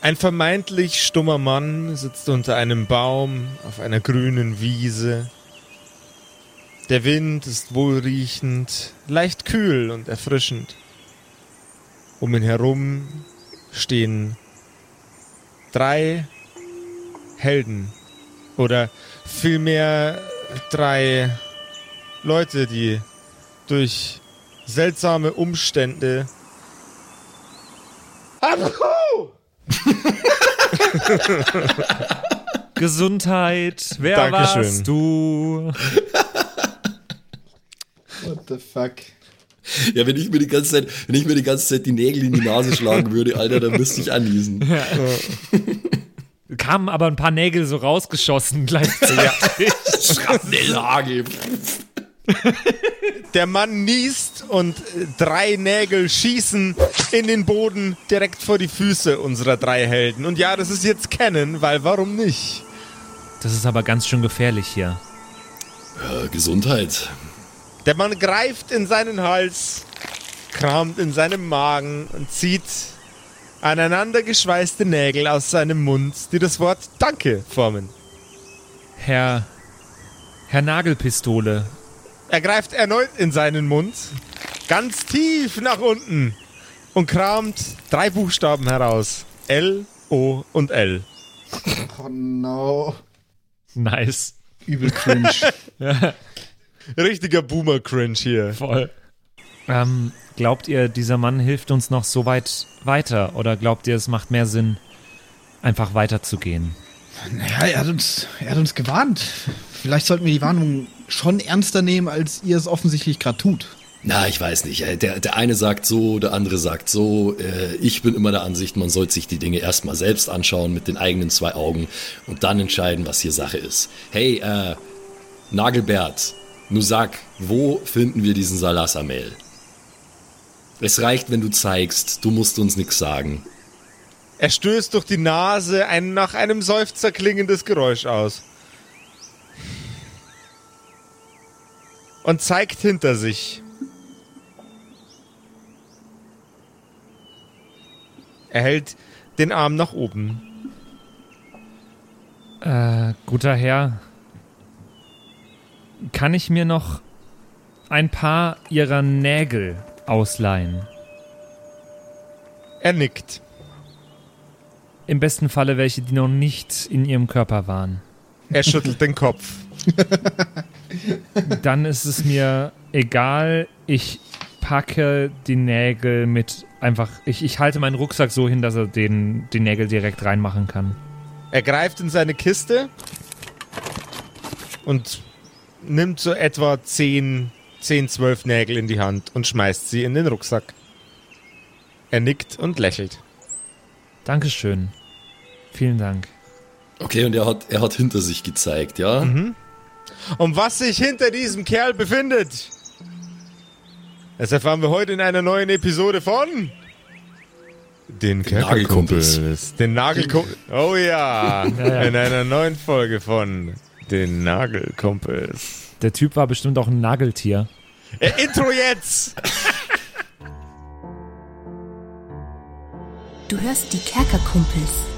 Ein vermeintlich stummer Mann sitzt unter einem Baum auf einer grünen Wiese. Der Wind ist wohlriechend, leicht kühl und erfrischend. Um ihn herum stehen drei Helden oder vielmehr drei Leute, die durch seltsame Umstände Gesundheit, wer Dankeschön. warst du? What the fuck? Ja, wenn ich mir die ganze Zeit, wenn ich mir die ganze Zeit die Nägel in die Nase schlagen würde, Alter, dann müsste ich anniesen. Kamen aber ein paar Nägel so rausgeschossen gleichzeitig. Schrapnellhagel. Der Mann niest und äh, drei Nägel schießen in den Boden direkt vor die Füße unserer drei Helden. Und ja, das ist jetzt Canon, weil warum nicht? Das ist aber ganz schön gefährlich hier. Äh, Gesundheit. Der Mann greift in seinen Hals, kramt in seinem Magen und zieht aneinander geschweißte Nägel aus seinem Mund, die das Wort Danke formen. Herr. Herr Nagelpistole. Er greift erneut in seinen Mund, ganz tief nach unten und kramt drei Buchstaben heraus. L, O und L. Oh no. Nice. Übel cringe. Richtiger Boomer-Cringe hier. Voll. Ähm, glaubt ihr, dieser Mann hilft uns noch so weit weiter? Oder glaubt ihr, es macht mehr Sinn, einfach weiterzugehen? Naja, er hat, uns, er hat uns gewarnt. Vielleicht sollten wir die Warnung schon ernster nehmen, als ihr es offensichtlich gerade tut. Na, ich weiß nicht. Äh, Der, der eine sagt so, der andere sagt so. Äh, Ich bin immer der Ansicht, man sollte sich die Dinge erstmal selbst anschauen mit den eigenen zwei Augen und dann entscheiden, was hier Sache ist. Hey, äh, Nagelbert, nu sag, wo finden wir diesen Salasamel? Es reicht, wenn du zeigst, du musst uns nichts sagen. Er stößt durch die Nase ein nach einem Seufzer klingendes Geräusch aus. Und zeigt hinter sich. Er hält den Arm nach oben. Äh, guter Herr. Kann ich mir noch ein paar Ihrer Nägel ausleihen? Er nickt. Im besten Falle welche, die noch nicht in Ihrem Körper waren. Er schüttelt den Kopf. Dann ist es mir egal. Ich packe die Nägel mit einfach. Ich, ich halte meinen Rucksack so hin, dass er den, die Nägel direkt reinmachen kann. Er greift in seine Kiste und nimmt so etwa 10, 10, 12 Nägel in die Hand und schmeißt sie in den Rucksack. Er nickt und lächelt. Dankeschön. Vielen Dank. Okay, und er hat, er hat hinter sich gezeigt, ja? Und was sich hinter diesem Kerl befindet, das erfahren wir heute in einer neuen Episode von den Nagelkumpels. Kerkerkumpels. Den Nagelkumpels. Oh ja, in einer neuen Folge von den Nagelkumpels. Der Typ war bestimmt auch ein Nageltier. Äh, Intro jetzt! Du hörst die Kerkerkumpels.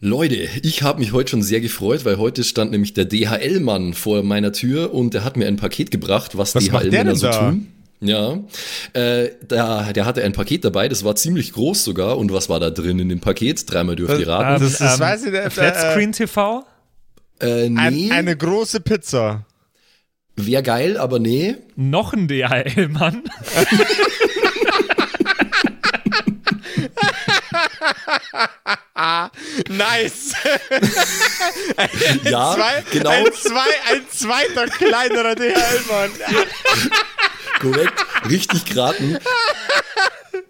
Leute, ich habe mich heute schon sehr gefreut, weil heute stand nämlich der DHL-Mann vor meiner Tür und der hat mir ein Paket gebracht, was, Was DHL-Männer denn so da? tun. Ja, äh, da, der hatte ein Paket dabei, das war ziemlich groß sogar. Und was war da drin in dem Paket? Dreimal dürft ihr raten. das- das weiß ich nicht, Flatscreen TV? Äh, nee, Ein, eine große Pizza. wäre geil, aber nee. Noch ein DHL-Mann? Nice! Ja, Zwei, genau, ein, zwei, ein zweiter kleinerer DHL-Mann. Korrekt, richtig geraten.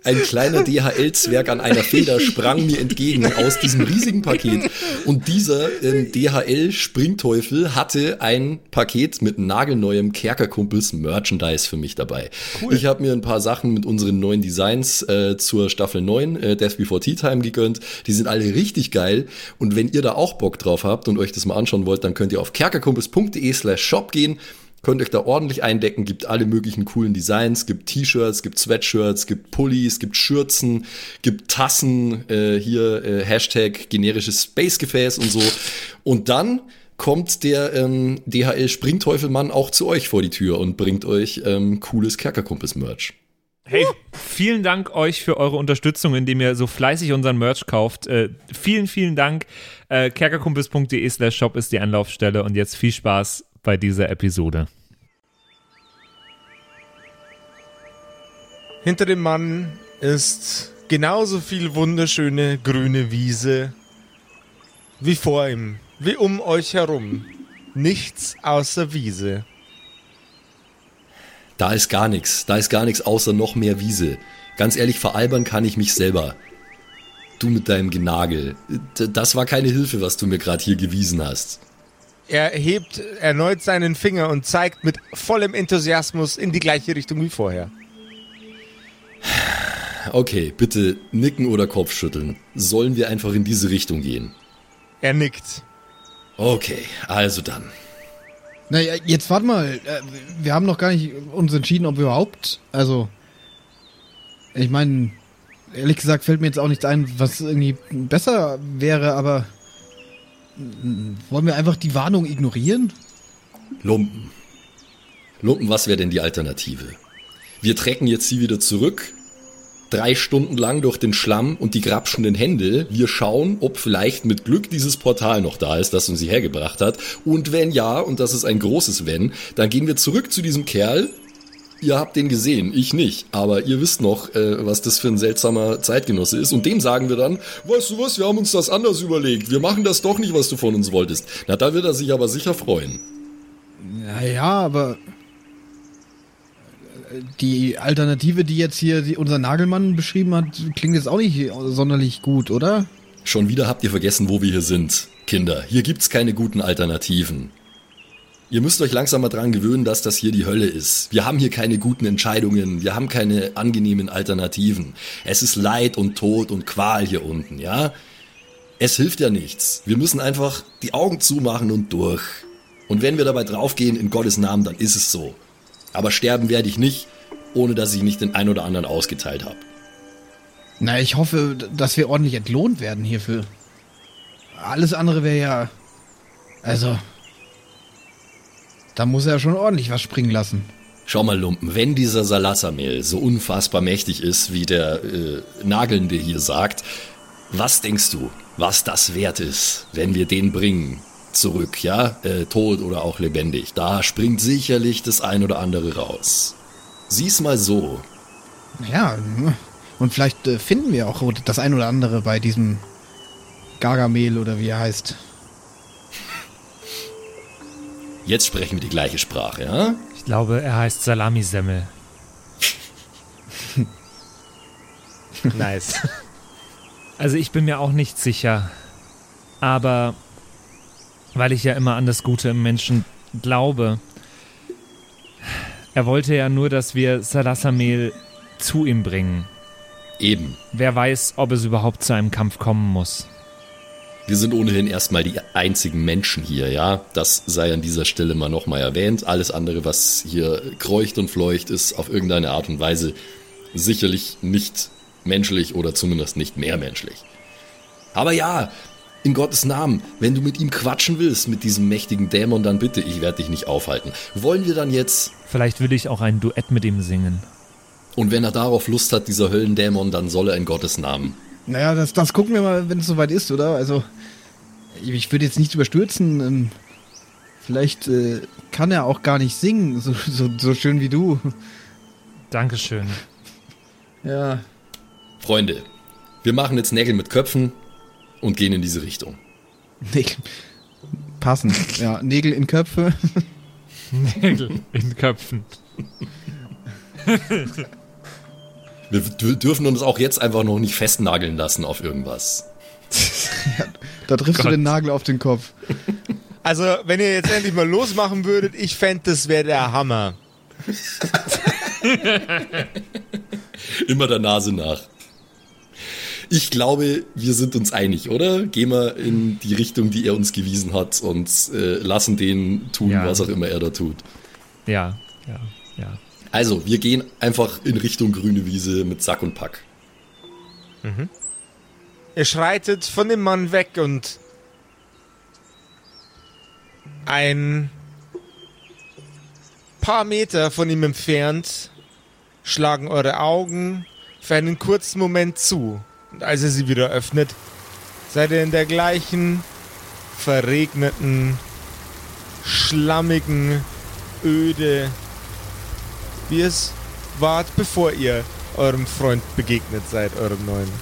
Ein kleiner DHL-Zwerg an einer Feder sprang mir entgegen aus diesem riesigen Paket. Und dieser ähm, DHL-Springteufel hatte ein Paket mit nagelneuem Kerkerkumpels Merchandise für mich dabei. Cool. Ich habe mir ein paar Sachen mit unseren neuen Designs äh, zur Staffel 9 äh, Death Before Tea Time gegönnt. Die sind alle richtig geil. Und wenn ihr da auch Bock drauf habt und euch das mal anschauen wollt, dann könnt ihr auf kerkerkumpels.de slash shop gehen Könnt euch da ordentlich eindecken, gibt alle möglichen coolen Designs, gibt T-Shirts, gibt Sweatshirts, gibt Pullis, gibt Schürzen, gibt Tassen, äh, hier äh, Hashtag generisches Space-Gefäß und so. Und dann kommt der ähm, DHL-Springteufelmann auch zu euch vor die Tür und bringt euch ähm, cooles Kerkerkumpels-Merch. Hey, vielen Dank euch für eure Unterstützung, indem ihr so fleißig unseren Merch kauft. Äh, vielen, vielen Dank. Äh, kerkerkumpels.de slash shop ist die Anlaufstelle und jetzt viel Spaß bei dieser Episode. Hinter dem Mann ist genauso viel wunderschöne grüne Wiese wie vor ihm, wie um euch herum. Nichts außer Wiese. Da ist gar nichts, da ist gar nichts außer noch mehr Wiese. Ganz ehrlich, veralbern kann ich mich selber. Du mit deinem Genagel. Das war keine Hilfe, was du mir gerade hier gewiesen hast. Er hebt erneut seinen Finger und zeigt mit vollem Enthusiasmus in die gleiche Richtung wie vorher. Okay, bitte nicken oder Kopfschütteln. Sollen wir einfach in diese Richtung gehen? Er nickt. Okay, also dann. Naja, jetzt warte mal. Äh, wir haben noch gar nicht uns entschieden, ob wir überhaupt. Also. Ich meine, ehrlich gesagt fällt mir jetzt auch nichts ein, was irgendwie besser wäre, aber. Wollen wir einfach die Warnung ignorieren? Lumpen. Lumpen, was wäre denn die Alternative? Wir trecken jetzt sie wieder zurück, drei Stunden lang durch den Schlamm und die grapschenden Hände. Wir schauen, ob vielleicht mit Glück dieses Portal noch da ist, das uns sie hergebracht hat. Und wenn ja, und das ist ein großes Wenn, dann gehen wir zurück zu diesem Kerl. Ihr habt den gesehen, ich nicht, aber ihr wisst noch, äh, was das für ein seltsamer Zeitgenosse ist. Und dem sagen wir dann, weißt du was, wir haben uns das anders überlegt. Wir machen das doch nicht, was du von uns wolltest. Na, da wird er sich aber sicher freuen. Naja, aber die Alternative, die jetzt hier unser Nagelmann beschrieben hat, klingt jetzt auch nicht sonderlich gut, oder? Schon wieder habt ihr vergessen, wo wir hier sind. Kinder, hier gibt's keine guten Alternativen. Ihr müsst euch langsam mal dran gewöhnen, dass das hier die Hölle ist. Wir haben hier keine guten Entscheidungen, wir haben keine angenehmen Alternativen. Es ist Leid und Tod und Qual hier unten, ja? Es hilft ja nichts. Wir müssen einfach die Augen zumachen und durch. Und wenn wir dabei draufgehen in Gottes Namen, dann ist es so. Aber sterben werde ich nicht, ohne dass ich nicht den ein oder anderen ausgeteilt habe. Na, ich hoffe, dass wir ordentlich entlohnt werden hierfür. Alles andere wäre ja. Also. Da muss er ja schon ordentlich was springen lassen. Schau mal, Lumpen, wenn dieser Salasamel so unfassbar mächtig ist, wie der äh, Nagelnde hier sagt, was denkst du, was das wert ist, wenn wir den bringen? zurück, ja, äh, tot oder auch lebendig. Da springt sicherlich das ein oder andere raus. Sieh's mal so. Ja, und vielleicht äh, finden wir auch das ein oder andere bei diesem Gargamel oder wie er heißt. Jetzt sprechen wir die gleiche Sprache, ja? Ich glaube, er heißt Salamisemmel. nice. Also ich bin mir auch nicht sicher. Aber weil ich ja immer an das Gute im Menschen glaube. Er wollte ja nur, dass wir Salasamel zu ihm bringen. Eben. Wer weiß, ob es überhaupt zu einem Kampf kommen muss. Wir sind ohnehin erstmal die einzigen Menschen hier, ja. Das sei an dieser Stelle mal nochmal erwähnt. Alles andere, was hier kreucht und fleucht, ist auf irgendeine Art und Weise sicherlich nicht menschlich oder zumindest nicht mehr menschlich. Aber ja, in Gottes Namen, wenn du mit ihm quatschen willst, mit diesem mächtigen Dämon, dann bitte, ich werde dich nicht aufhalten. Wollen wir dann jetzt. Vielleicht will ich auch ein Duett mit ihm singen. Und wenn er darauf Lust hat, dieser Höllendämon, dann soll er in Gottes Namen. Naja, das, das gucken wir mal, wenn es soweit ist, oder? Also, ich würde jetzt nicht überstürzen. Ähm, vielleicht äh, kann er auch gar nicht singen, so, so, so schön wie du. Dankeschön. Ja. Freunde, wir machen jetzt Nägel mit Köpfen und gehen in diese Richtung. Nägel. Passend. Ja, Nägel in Köpfe. Nägel in Köpfen. Wir dürfen uns auch jetzt einfach noch nicht festnageln lassen auf irgendwas. Da triffst du den Nagel auf den Kopf. Also, wenn ihr jetzt endlich mal losmachen würdet, ich fände, das wäre der Hammer. Immer der Nase nach. Ich glaube, wir sind uns einig, oder? Gehen wir in die Richtung, die er uns gewiesen hat und äh, lassen den tun, Ja. was auch immer er da tut. Ja, ja, ja. Also, wir gehen einfach in Richtung grüne Wiese mit Sack und Pack. Ihr schreitet von dem Mann weg und ein paar Meter von ihm entfernt schlagen eure Augen für einen kurzen Moment zu. Und als ihr sie wieder öffnet, seid ihr in der gleichen verregneten, schlammigen Öde, wie es wart, bevor ihr eurem Freund begegnet seid, eurem neuen.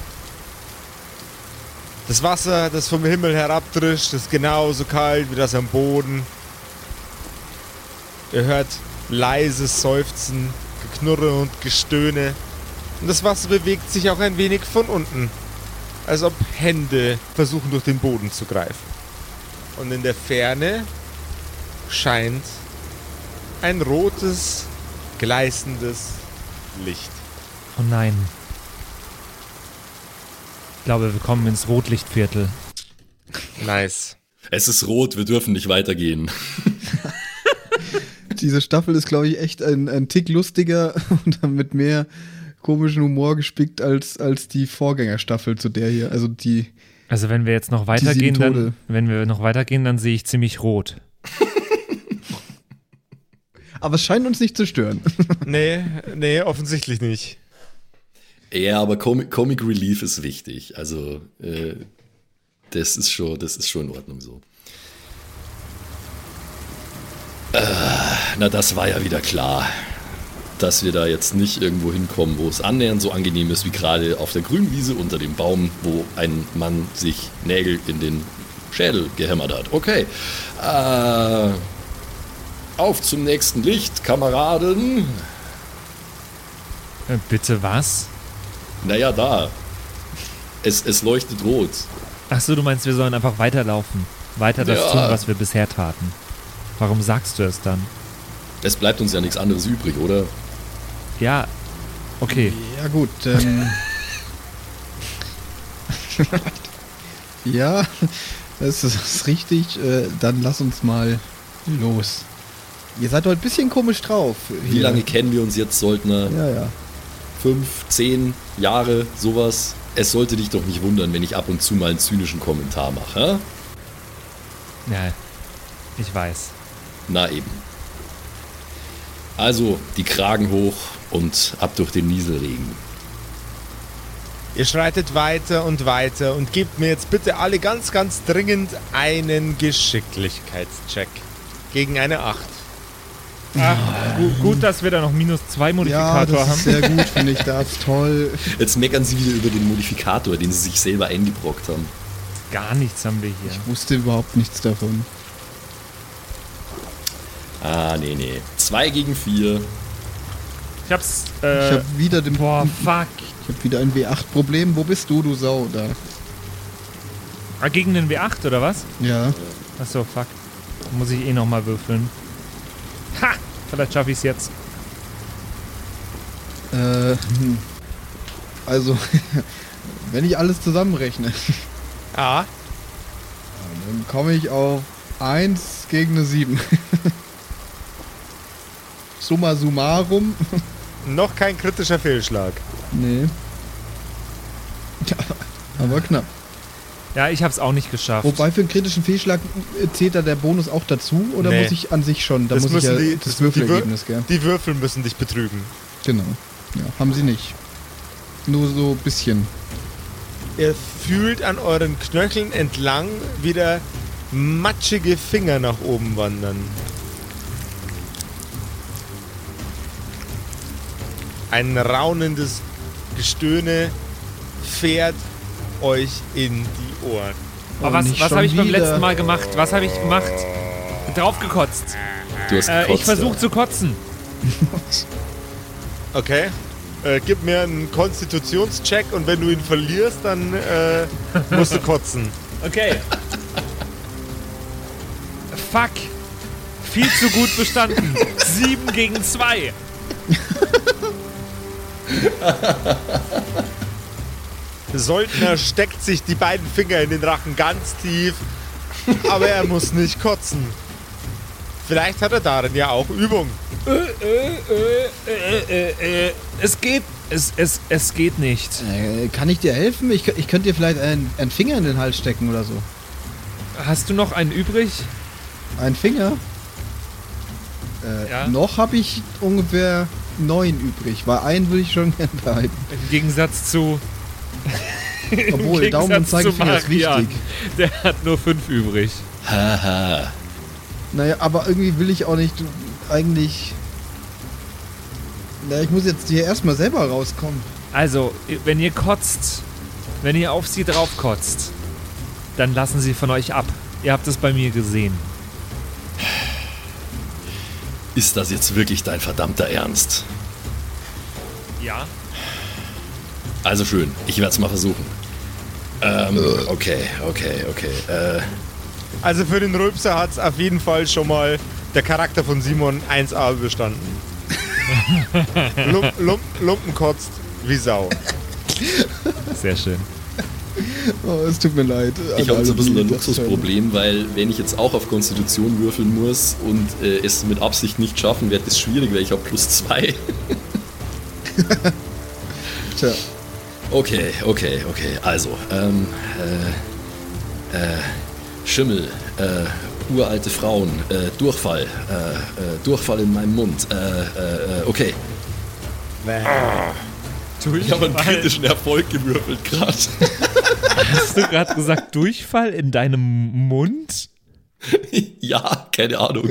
Das Wasser, das vom Himmel herabdrischt, ist genauso kalt wie das am Boden. Ihr hört leises Seufzen, Geknurre und Gestöhne. Und das Wasser bewegt sich auch ein wenig von unten, als ob Hände versuchen durch den Boden zu greifen. Und in der Ferne scheint ein rotes, gleißendes Licht. Oh nein. Ich glaube, wir kommen ins Rotlichtviertel. Nice. Es ist rot, wir dürfen nicht weitergehen. Diese Staffel ist, glaube ich, echt ein, ein Tick lustiger und mit mehr komischen Humor gespickt als, als die Vorgängerstaffel zu der hier. Also die, Also wenn wir jetzt noch weitergehen, dann, wenn wir noch weitergehen, dann sehe ich ziemlich rot. Aber es scheint uns nicht zu stören. Nee, nee, offensichtlich nicht. Ja, aber Comic, Comic Relief ist wichtig. Also, äh, das ist schon, das ist schon in Ordnung so. Äh, na, das war ja wieder klar, dass wir da jetzt nicht irgendwo hinkommen, wo es annähernd so angenehm ist wie gerade auf der Grünwiese unter dem Baum, wo ein Mann sich Nägel in den Schädel gehämmert hat. Okay. Äh, auf zum nächsten Licht, Kameraden. Äh, bitte was? Naja, da. Es, es leuchtet rot. Achso, du meinst, wir sollen einfach weiterlaufen. Weiter das Ja. tun, was wir bisher taten. Warum sagst du es dann? Es bleibt uns ja nichts anderes übrig, oder? Ja, okay. Ja, gut. Ähm, ja, das ist, richtig. Äh, dann lass uns mal los. Ihr seid heute ein bisschen komisch drauf. Wie hier. lange kennen wir uns jetzt, Soldner? Ja, ja. Fünf, zehn Jahre, sowas? Es sollte dich doch nicht wundern, wenn ich ab und zu mal einen zynischen Kommentar mache, hä? Ja, ich weiß. Na eben. Also, die Kragen hoch und ab durch den Nieselregen. Ihr schreitet weiter und weiter und gebt mir jetzt bitte alle ganz, ganz dringend einen Geschicklichkeitscheck. Gegen eine 8. Ach, gu gut, dass wir da noch minus zwei Ja, Modifikator das ist haben. sehr gut, finde ich. Das ist toll. Jetzt meckern sie wieder über den Modifikator, den sie sich selber eingebrockt haben. Gar nichts haben wir hier. Ich wusste überhaupt nichts davon. Ah, nee, nee. Zwei gegen vier. Ich hab's. Ich Äh, habe wieder den. boah, fuck. Ich habe wieder ein W8-Problem. Wo bist du, du Sau? Da. Ah, gegen den W8 oder was? Ja. Achso, fuck. Muss ich eh nochmal würfeln. Ha! Vielleicht schaffe ich es jetzt. Äh, hm. also, wenn ich alles zusammenrechne, Ah, dann komme ich auf 1 gegen eine 7. Summa summarum. noch kein kritischer Fehlschlag. Nee. Aber knapp. Ja, ich hab's auch nicht geschafft. Wobei für einen kritischen Fehlschlag äh, zählt da der Bonus auch dazu oder Nee. muss ich an sich schon? Da Das muss ich ja müssen die- das, das- die Würfelergebnis, gell? Die Würfel müssen dich betrügen. Genau. Ja, haben sie nicht. Nur so ein bisschen. Ihr fühlt an euren Knöcheln entlang wieder matschige Finger nach oben wandern. Ein raunendes Gestöhne fährt euch in die Ohren. Oh, was was habe ich beim letzten Mal gemacht? Was habe ich gemacht? Draufgekotzt. Du hast Äh, ich gekotzt, versuche zu kotzen. Okay? Äh, gib mir einen Konstitutionscheck und wenn du ihn verlierst, dann äh, musst du kotzen. Okay. Fuck. Viel zu gut bestanden. Sieben gegen zwei. Söldner steckt sich die beiden Finger in den Rachen ganz tief, aber er muss nicht kotzen. Vielleicht hat er darin ja auch Übung. Äh, äh, äh, es geht. Es, es, es geht nicht. Äh, kann ich dir helfen? Ich, ich könnte dir vielleicht einen, einen Finger in den Hals stecken oder so. Hast du noch einen übrig? Ein Finger? Äh, Ja. Noch habe ich ungefähr neun übrig, weil einen würde ich schon gerne behalten. Im Gegensatz zu. Obwohl, Im Daumen und Zeigefinger ist wichtig. Der hat nur fünf übrig. Haha. Naja, aber irgendwie will ich auch nicht eigentlich. Na, ich muss jetzt hier erstmal selber rauskommen. Also, wenn ihr kotzt, wenn ihr auf sie drauf kotzt, dann lassen sie von euch ab. Ihr habt es bei mir gesehen. Ist das jetzt wirklich dein verdammter Ernst? Ja? Also schön, ich werde es mal versuchen. Ähm, okay, okay, okay. Äh, Also für den Rülpser hat es auf jeden Fall schon mal der Charakter von Simon 1a überstanden. Lump, Lump, Lumpen kotzt wie Sau. Sehr schön. Oh, es tut mir leid. ich habe jetzt ein bisschen ein Luxusproblem, weil wenn ich jetzt auch auf Konstitution würfeln muss und äh, es mit Absicht nicht schaffen, wird es schwierig, weil ich habe plus zwei. Tja, Okay, okay, okay. Also, ähm, äh, äh, Schimmel, äh, uralte Frauen, äh, Durchfall, äh, äh, Durchfall in meinem Mund, äh, äh, äh, okay. Ich habe einen kritischen Erfolg gewürfelt gerade. Hast du gerade gesagt, Durchfall in deinem Mund? ja, keine Ahnung.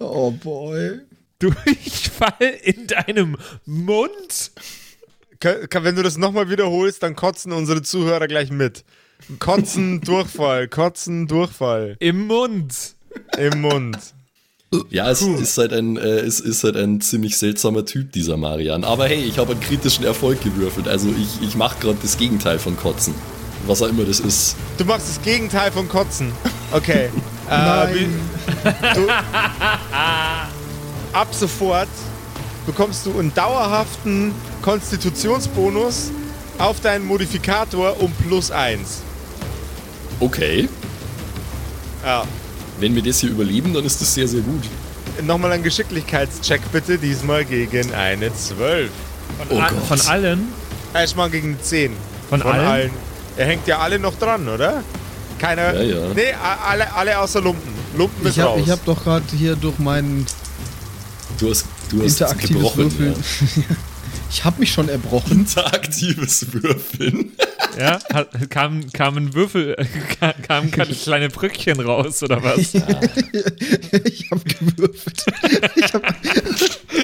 oh boy. Durchfall in deinem Mund? Wenn du das nochmal wiederholst, dann kotzen unsere Zuhörer gleich mit. Kotzen, Durchfall, Kotzen, Durchfall Im Mund. im Mund. Ja, es ist halt ein, äh, es ist halt ein ziemlich seltsamer Typ, dieser Marian. Aber hey, ich habe einen kritischen Erfolg gewürfelt. Also ich, ich mache gerade das Gegenteil von Kotzen. Was auch immer das ist. Du machst das Gegenteil von Kotzen. Okay. äh, Nein. du, ab sofort bekommst du einen dauerhaften Konstitutionsbonus auf deinen Modifikator um plus 1. Okay, Ja. wenn wir das hier überleben, dann ist das sehr, sehr gut. Nochmal ein Geschicklichkeitscheck bitte, diesmal gegen eine 12. Oh A- Gott. Von allen? Erstmal gegen eine 10. Von allen? Er hängt ja alle noch dran, oder? Keiner. Ja, ja. Nee, a- alle, alle außer Lumpen. Lumpen ist Ich habe raus. ich hab doch gerade hier durch mein Du hast, du hast interaktives gebrochen. Würfeln. Ja. ich habe mich schon erbrochen. Interaktives Würfeln. Ja? Hat, kam, kam ein Würfel, äh, kam, kam kleine Brückchen raus, oder was? ich habe gewürfelt. Ich hab,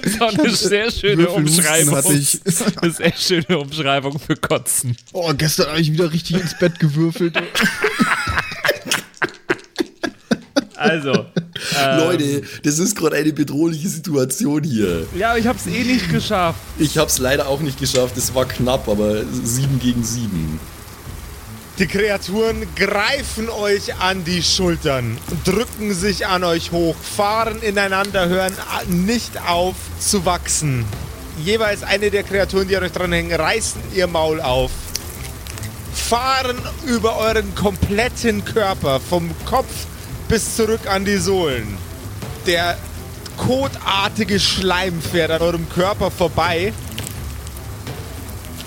Das ist auch eine sehr schöne Umschreibung. hatte ich. Eine sehr schöne Umschreibung für Kotzen. oh, gestern habe ich wieder richtig ins Bett gewürfelt. Also. ähm, Leute, das ist gerade eine bedrohliche Situation hier. Ja, aber ich hab's eh nicht geschafft. Ich habe es leider auch nicht geschafft. Es war knapp, aber 7 gegen 7. Die Kreaturen greifen euch an die Schultern, drücken sich an euch hoch, fahren ineinander, hören nicht auf zu wachsen. Jeweils eine der Kreaturen, die an euch dranhängen, reißen ihr Maul auf, fahren über euren kompletten Körper, vom Kopf bis zurück an die Sohlen. Der kotartige Schleim fährt an eurem Körper vorbei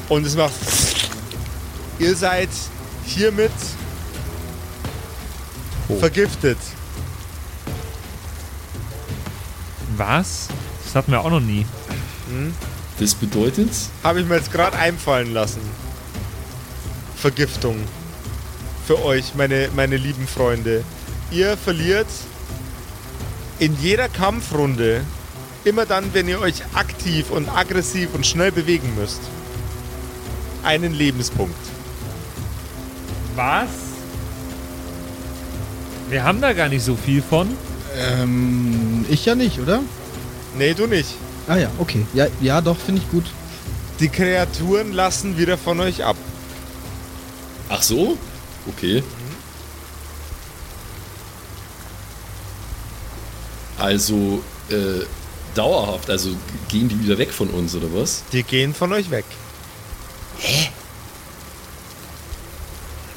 und es macht Ihr seid hiermit vergiftet. Was? Das hatten wir auch noch nie. Das bedeutet, Habe ich mir jetzt gerade einfallen lassen. Vergiftung. Für euch, meine, meine lieben Freunde. Ihr verliert in jeder Kampfrunde, immer dann, wenn ihr euch aktiv und aggressiv und schnell bewegen müsst, einen Lebenspunkt. Was? Wir haben da gar nicht so viel von. ähm, ich ja nicht, oder? Nee, du nicht. Ah ja, okay. Ja, ja doch, finde ich gut. Die Kreaturen lassen wieder von euch ab. Ach so? Okay. Also, äh, dauerhaft, also gehen die wieder weg von uns, oder was? Die gehen von euch weg.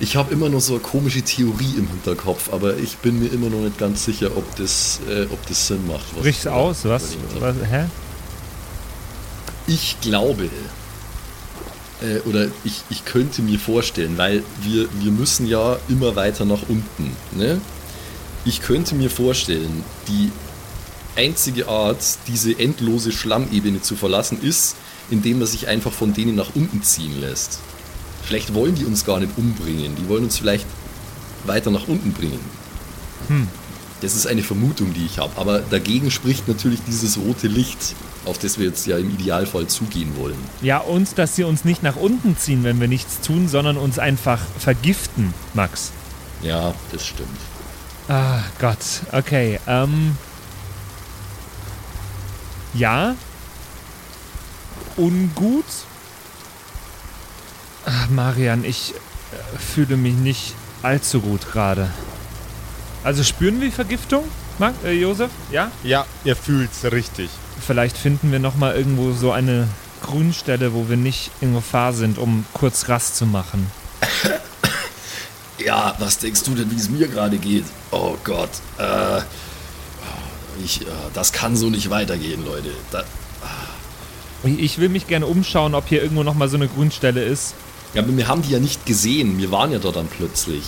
Ich habe immer noch so eine komische Theorie im Hinterkopf, aber ich bin mir immer noch nicht ganz sicher, ob das, äh, ob das Sinn macht. da aus, was? was hä? Ich glaube, äh, oder ich, ich könnte mir vorstellen, weil wir, wir müssen ja immer weiter nach unten. Ne? Ich könnte mir vorstellen, die einzige Art, diese endlose Schlammebene zu verlassen, ist, indem man sich einfach von denen nach unten ziehen lässt. Vielleicht wollen die uns gar nicht umbringen, die wollen uns vielleicht weiter nach unten bringen. Das ist eine Vermutung, die ich habe. Aber dagegen spricht natürlich dieses rote Licht, auf das wir jetzt ja im Idealfall zugehen wollen. Ja, und dass sie uns nicht nach unten ziehen, wenn wir nichts tun, sondern uns einfach vergiften, Max. Ja, das stimmt. Ah, Gott. Okay, ähm. Ja. Ungut. Ach, Marian, ich äh, fühle mich nicht allzu gut gerade. Also spüren wir Vergiftung, Mark, äh, Josef? Ja? Ja, ihr fühlt's richtig. Vielleicht finden wir nochmal irgendwo so eine Grünstelle, wo wir nicht in Gefahr sind, um kurz Rast zu machen. Ja, was denkst du denn, wie es mir gerade geht? Oh Gott. Äh, ich, äh, das kann so nicht weitergehen, Leute. Da, Ich will mich gerne umschauen, ob hier irgendwo nochmal so eine Grünstelle ist. ja, aber wir haben die ja nicht gesehen. Wir waren ja da dann plötzlich.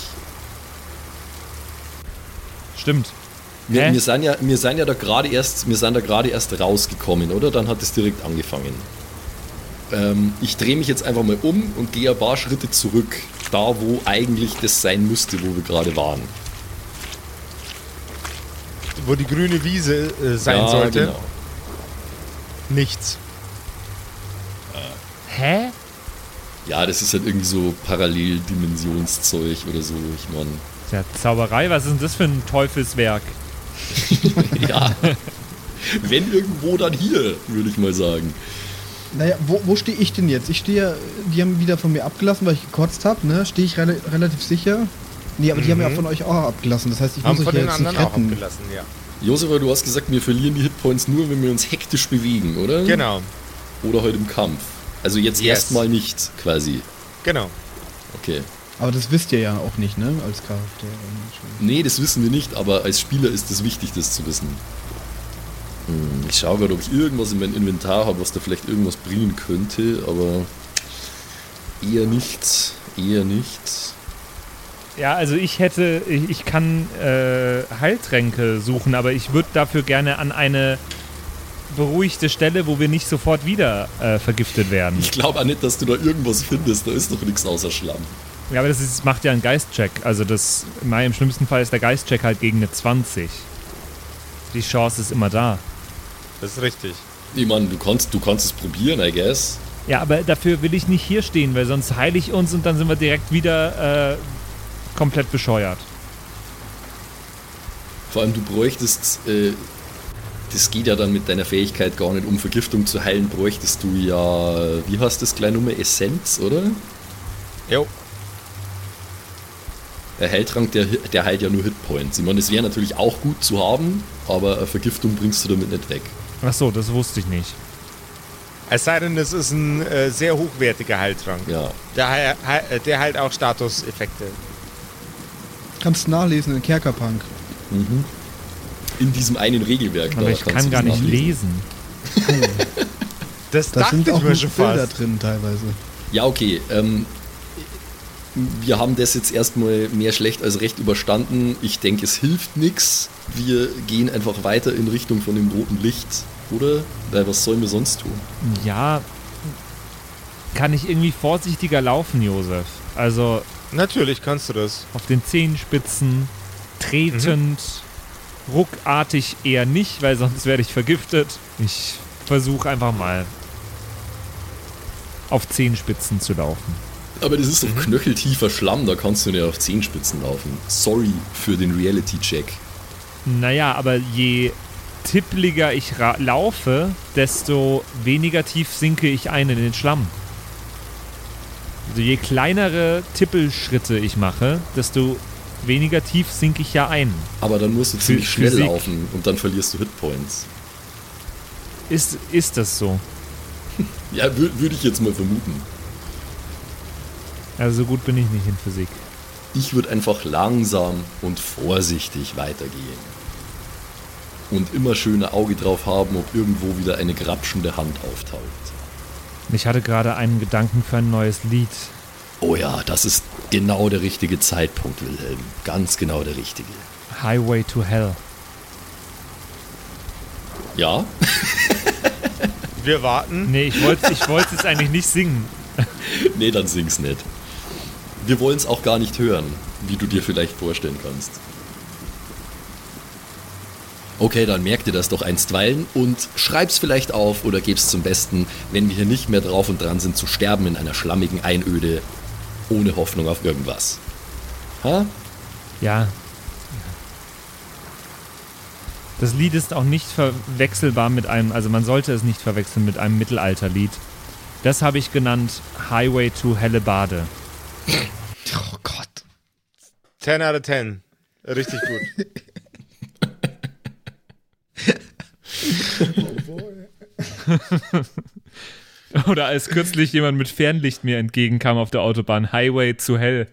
Stimmt. Wir, Hä? wir, sind ja, wir sind ja da gerade erst, wir sind da gerade erst rausgekommen, oder? Dann hat es direkt angefangen. Ähm, ich drehe mich jetzt einfach mal um und gehe ein paar Schritte zurück, da wo eigentlich das sein müsste, wo wir gerade waren. Wo die grüne Wiese äh, sein ja, sollte. Genau. Nichts. Hä? Ja, das ist halt irgendwie so Paralleldimensionszeug oder so. Ich meine, Ja, Zauberei, was ist denn das für ein Teufelswerk? ja. Wenn irgendwo, dann hier, würde ich mal sagen. Naja, wo, wo stehe ich denn jetzt? Ich stehe ja, die haben wieder von mir abgelassen, weil ich gekotzt habe, ne? Stehe ich rela relativ sicher? Nee, aber die haben ja von euch auch abgelassen. Das heißt, ich Haben muss von euch ja den jetzt nicht anderen auch retten. abgelassen, ja. Josefa, du hast gesagt, wir verlieren die Hitpoints nur, wenn wir uns hektisch bewegen, oder? Genau, Oder halt im Kampf. Also jetzt Yes. erstmal nicht, quasi. genau. Okay. Aber das wisst ihr ja auch nicht, ne? Als Charakter. Nee, das wissen wir nicht, aber als Spieler ist es wichtig, das zu wissen. Hm, Ich schaue gerade, ob ich irgendwas in meinem Inventar habe, was da vielleicht irgendwas bringen könnte, aber eher nicht. Eher nicht. Ja, also ich hätte, ich, ich kann äh, Heiltränke suchen, aber ich würde dafür gerne an eine beruhigte Stelle, wo wir nicht sofort wieder äh, vergiftet werden. Ich glaube auch nicht, dass du da irgendwas findest. Da ist doch nichts außer Schlamm. Ja, aber das ist, macht ja einen Geistcheck. Also das, Mai, im schlimmsten Fall ist der Geistcheck halt gegen eine 20. Die Chance ist immer da. Das ist richtig. Ich meine, du kannst, du kannst es probieren, I guess. Ja, aber dafür will ich nicht hier stehen, weil sonst heile ich uns und dann sind wir direkt wieder äh, komplett bescheuert. Vor allem, du bräuchtest, äh, das geht ja dann mit deiner Fähigkeit gar nicht, um Vergiftung zu heilen, bräuchtest du ja, wie heißt das kleine Nummer, Essenz, oder? Jo. Der Heiltrank, der, der heilt ja nur Hitpoints. Ich meine, das wäre natürlich auch gut zu haben, aber eine Vergiftung bringst du damit nicht weg. Ach so, das wusste ich nicht. Es sei denn, es ist ein äh, sehr hochwertiger Heiltrank. Ja. Der, der halt auch Statuseffekte. Kannst nachlesen in Kerkerpunk. In diesem einen Regelwerk. Aber da ich kann gar nicht nachlesen. lesen. Das Da sind auch mir schon Bilder fast. drin teilweise. Ja, okay. Ähm, wir haben das jetzt erstmal mehr schlecht als recht überstanden. Ich denke, es hilft nichts. Wir gehen einfach weiter in Richtung von dem roten Licht, oder? Weil was sollen wir sonst tun? Ja, kann ich irgendwie vorsichtiger laufen, Josef? Also Natürlich kannst du das. auf den Zehenspitzen, tretend, ruckartig eher nicht, weil sonst werde ich vergiftet. Ich versuche einfach mal auf Zehenspitzen zu laufen. Aber das ist doch knöcheltiefer Schlamm, da kannst du nicht auf Zehenspitzen laufen. Sorry für den Reality-Check. Naja, aber je tippliger ich laufe, desto weniger tief sinke ich ein in den Schlamm. Also je kleinere Tippelschritte ich mache, desto weniger tief sinke ich ja ein. Aber dann musst du ziemlich schnell Physik. laufen und dann verlierst du Hitpoints. Ist, ist das so? ja, würde ich jetzt mal vermuten. Also so gut bin ich nicht in Physik. Ich würde einfach langsam und vorsichtig weitergehen. Und immer schöne Auge drauf haben, ob irgendwo wieder eine grapschende Hand auftaucht. Ich hatte gerade einen Gedanken für ein neues Lied. Oh ja, das ist genau der richtige Zeitpunkt, Wilhelm. Ganz genau der richtige. Highway to Hell. Ja? Wir warten. Nee, ich wollte ich wollte es eigentlich nicht singen. nee, dann sing's nicht. Wir wollen es auch gar nicht hören, wie du dir vielleicht vorstellen kannst. Okay, dann merk dir das doch einstweilen und schreib's vielleicht auf oder geb's zum Besten, wenn wir hier nicht mehr drauf und dran sind zu sterben in einer schlammigen Einöde, ohne Hoffnung auf irgendwas. Ha? Ja. Das Lied ist auch nicht verwechselbar mit einem, also man sollte es nicht verwechseln mit einem Mittelalterlied. Das habe ich genannt Highway to Hellebade. Oh Gott. 10 out of 10. Richtig gut. Oder als kürzlich jemand mit Fernlicht mir entgegenkam auf der Autobahn, Highway zu Hell.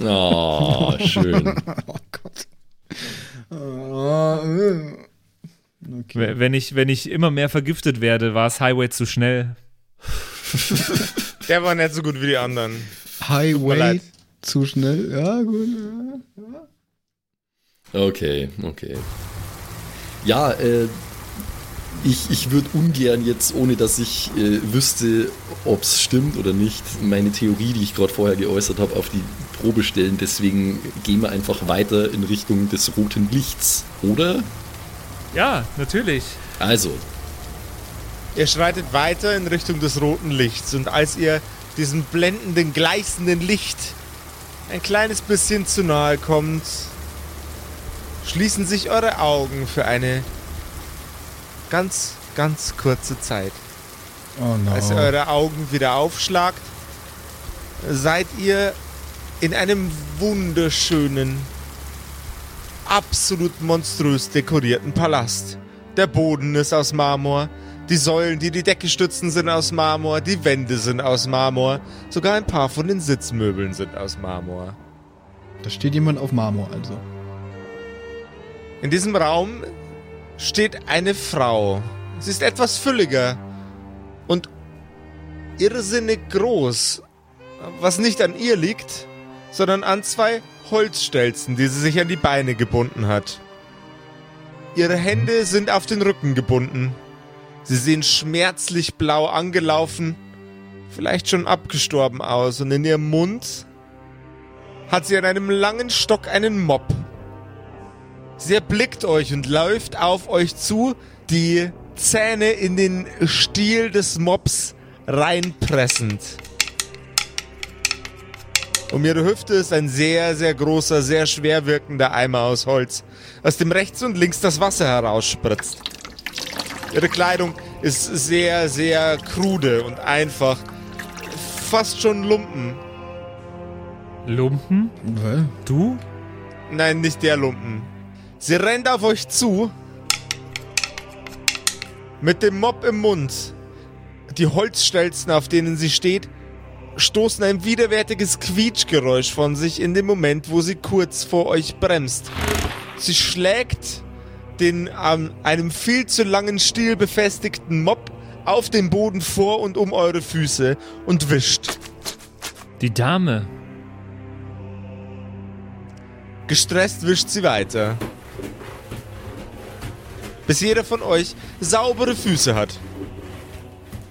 Oh, schön. oh Gott. Okay. Wenn, ich, wenn ich immer mehr vergiftet werde, war es Highway zu schnell. Der war nicht so gut wie die anderen. Highway zu schnell, ja, gut. Ja. Okay, okay. Ja, äh, ich, ich würde ungern jetzt, ohne dass ich äh, wüsste, ob es stimmt oder nicht, meine Theorie, die ich gerade vorher geäußert habe, auf die Probe stellen. Deswegen gehen wir einfach weiter in Richtung des roten Lichts, oder? Ja, natürlich. Also. Ihr schreitet weiter in Richtung des roten Lichts und als ihr diesem blendenden, gleißenden Licht ein kleines bisschen zu nahe kommt, schließen sich eure Augen für eine ganz, ganz kurze Zeit. Oh no. Als ihr eure Augen wieder aufschlagt, seid ihr in einem wunderschönen, absolut monströs dekorierten Palast. Der Boden ist aus Marmor, die Säulen, die die Decke stützen, sind aus Marmor, die Wände sind aus Marmor, sogar ein paar von den Sitzmöbeln sind aus Marmor. Da steht jemand auf Marmor also. In diesem Raum steht eine Frau. Sie ist etwas fülliger und irrsinnig groß, was nicht an ihr liegt, sondern an zwei Holzstelzen, die sie sich an die Beine gebunden hat. Ihre Hände sind auf den Rücken gebunden. Sie sehen schmerzlich blau angelaufen, vielleicht schon abgestorben aus, und in ihrem Mund hat sie an einem langen Stock einen Mob. Sie erblickt euch und läuft auf euch zu, die Zähne in den Stiel des Mobs reinpressend. Um ihre Hüfte ist ein sehr, sehr großer, sehr schwer wirkender Eimer aus Holz, aus dem rechts und links das Wasser herausspritzt. Ihre Kleidung ist sehr, sehr krude und einfach. Fast schon Lumpen. Lumpen? Du? Nein, nicht der Lumpen. Sie rennt auf euch zu. Mit dem Mob im Mund. Die Holzstelzen, auf denen sie steht, stoßen ein widerwärtiges Quietschgeräusch von sich in dem Moment, wo sie kurz vor euch bremst. Sie schlägt den an einem viel zu langen Stiel befestigten Mob auf den Boden vor und um eure Füße und wischt. Die Dame. Gestresst wischt sie weiter bis jeder von euch saubere Füße hat.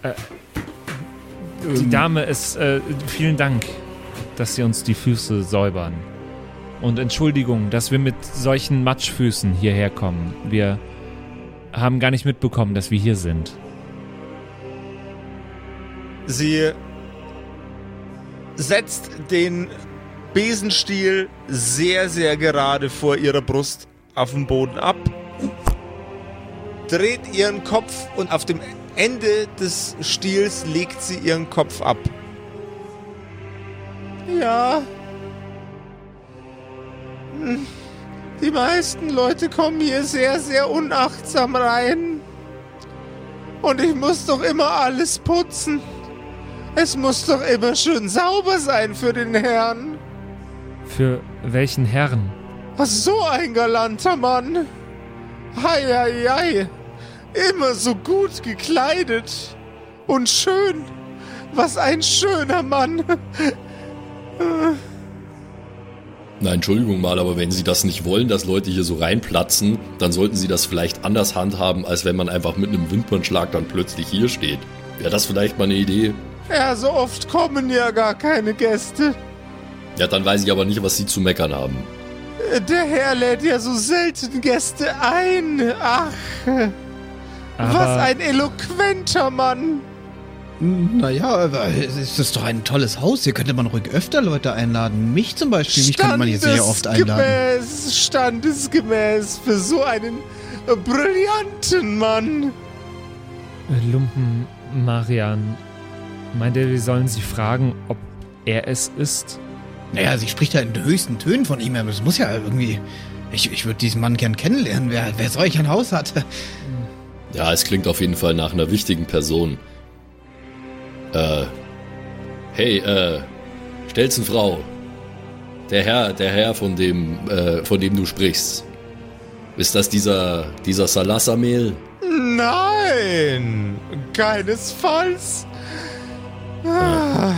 Äh, die Dame ist, äh, vielen Dank, dass Sie uns die Füße säubern. Und Entschuldigung, dass wir mit solchen Matschfüßen hierher kommen. Wir haben gar nicht mitbekommen, dass wir hier sind. Sie setzt den Besenstiel sehr, sehr gerade vor ihrer Brust auf den Boden ab dreht ihren Kopf und auf dem Ende des Stiels legt sie ihren Kopf ab. Ja. Hm. Die meisten Leute kommen hier sehr, sehr unachtsam rein. Und ich muss doch immer alles putzen. Es muss doch immer schön sauber sein für den Herrn. Für welchen Herrn? Was so ein galanter Mann. Hei, hei, hei. Immer so gut gekleidet. Und schön. Was ein schöner Mann. Na, Entschuldigung mal, aber wenn Sie das nicht wollen, dass Leute hier so reinplatzen, dann sollten Sie das vielleicht anders handhaben, als wenn man einfach mit einem Wimpernschlag dann plötzlich hier steht. Wäre das vielleicht mal eine Idee? Ja, so oft kommen ja gar keine Gäste. Ja, dann weiß ich aber nicht, was Sie zu meckern haben. Der Herr lädt ja so selten Gäste ein. Ach, Aber was ein eloquenter Mann. Naja, aber es ist doch ein tolles Haus. Hier könnte man ruhig öfter Leute einladen. Mich zum Beispiel. Mich könnte man hier sehr oft einladen. Standesgemäß, standesgemäß für so einen äh, brillanten Mann. Lumpen Marian. Meint er, wir sollen sie fragen, ob er es ist? Naja, sie spricht ja in den höchsten Tönen von ihm. Es muss ja irgendwie. Ich, ich würde diesen Mann gern kennenlernen, wer, wer solch ein Haus hat. Ja, es klingt auf jeden Fall nach einer wichtigen Person. Äh, hey, äh, Stelzenfrau. Der Herr, der Herr, von dem, äh, von dem du sprichst. Ist das dieser, dieser Salasamel? Nein, keinesfalls. Ah.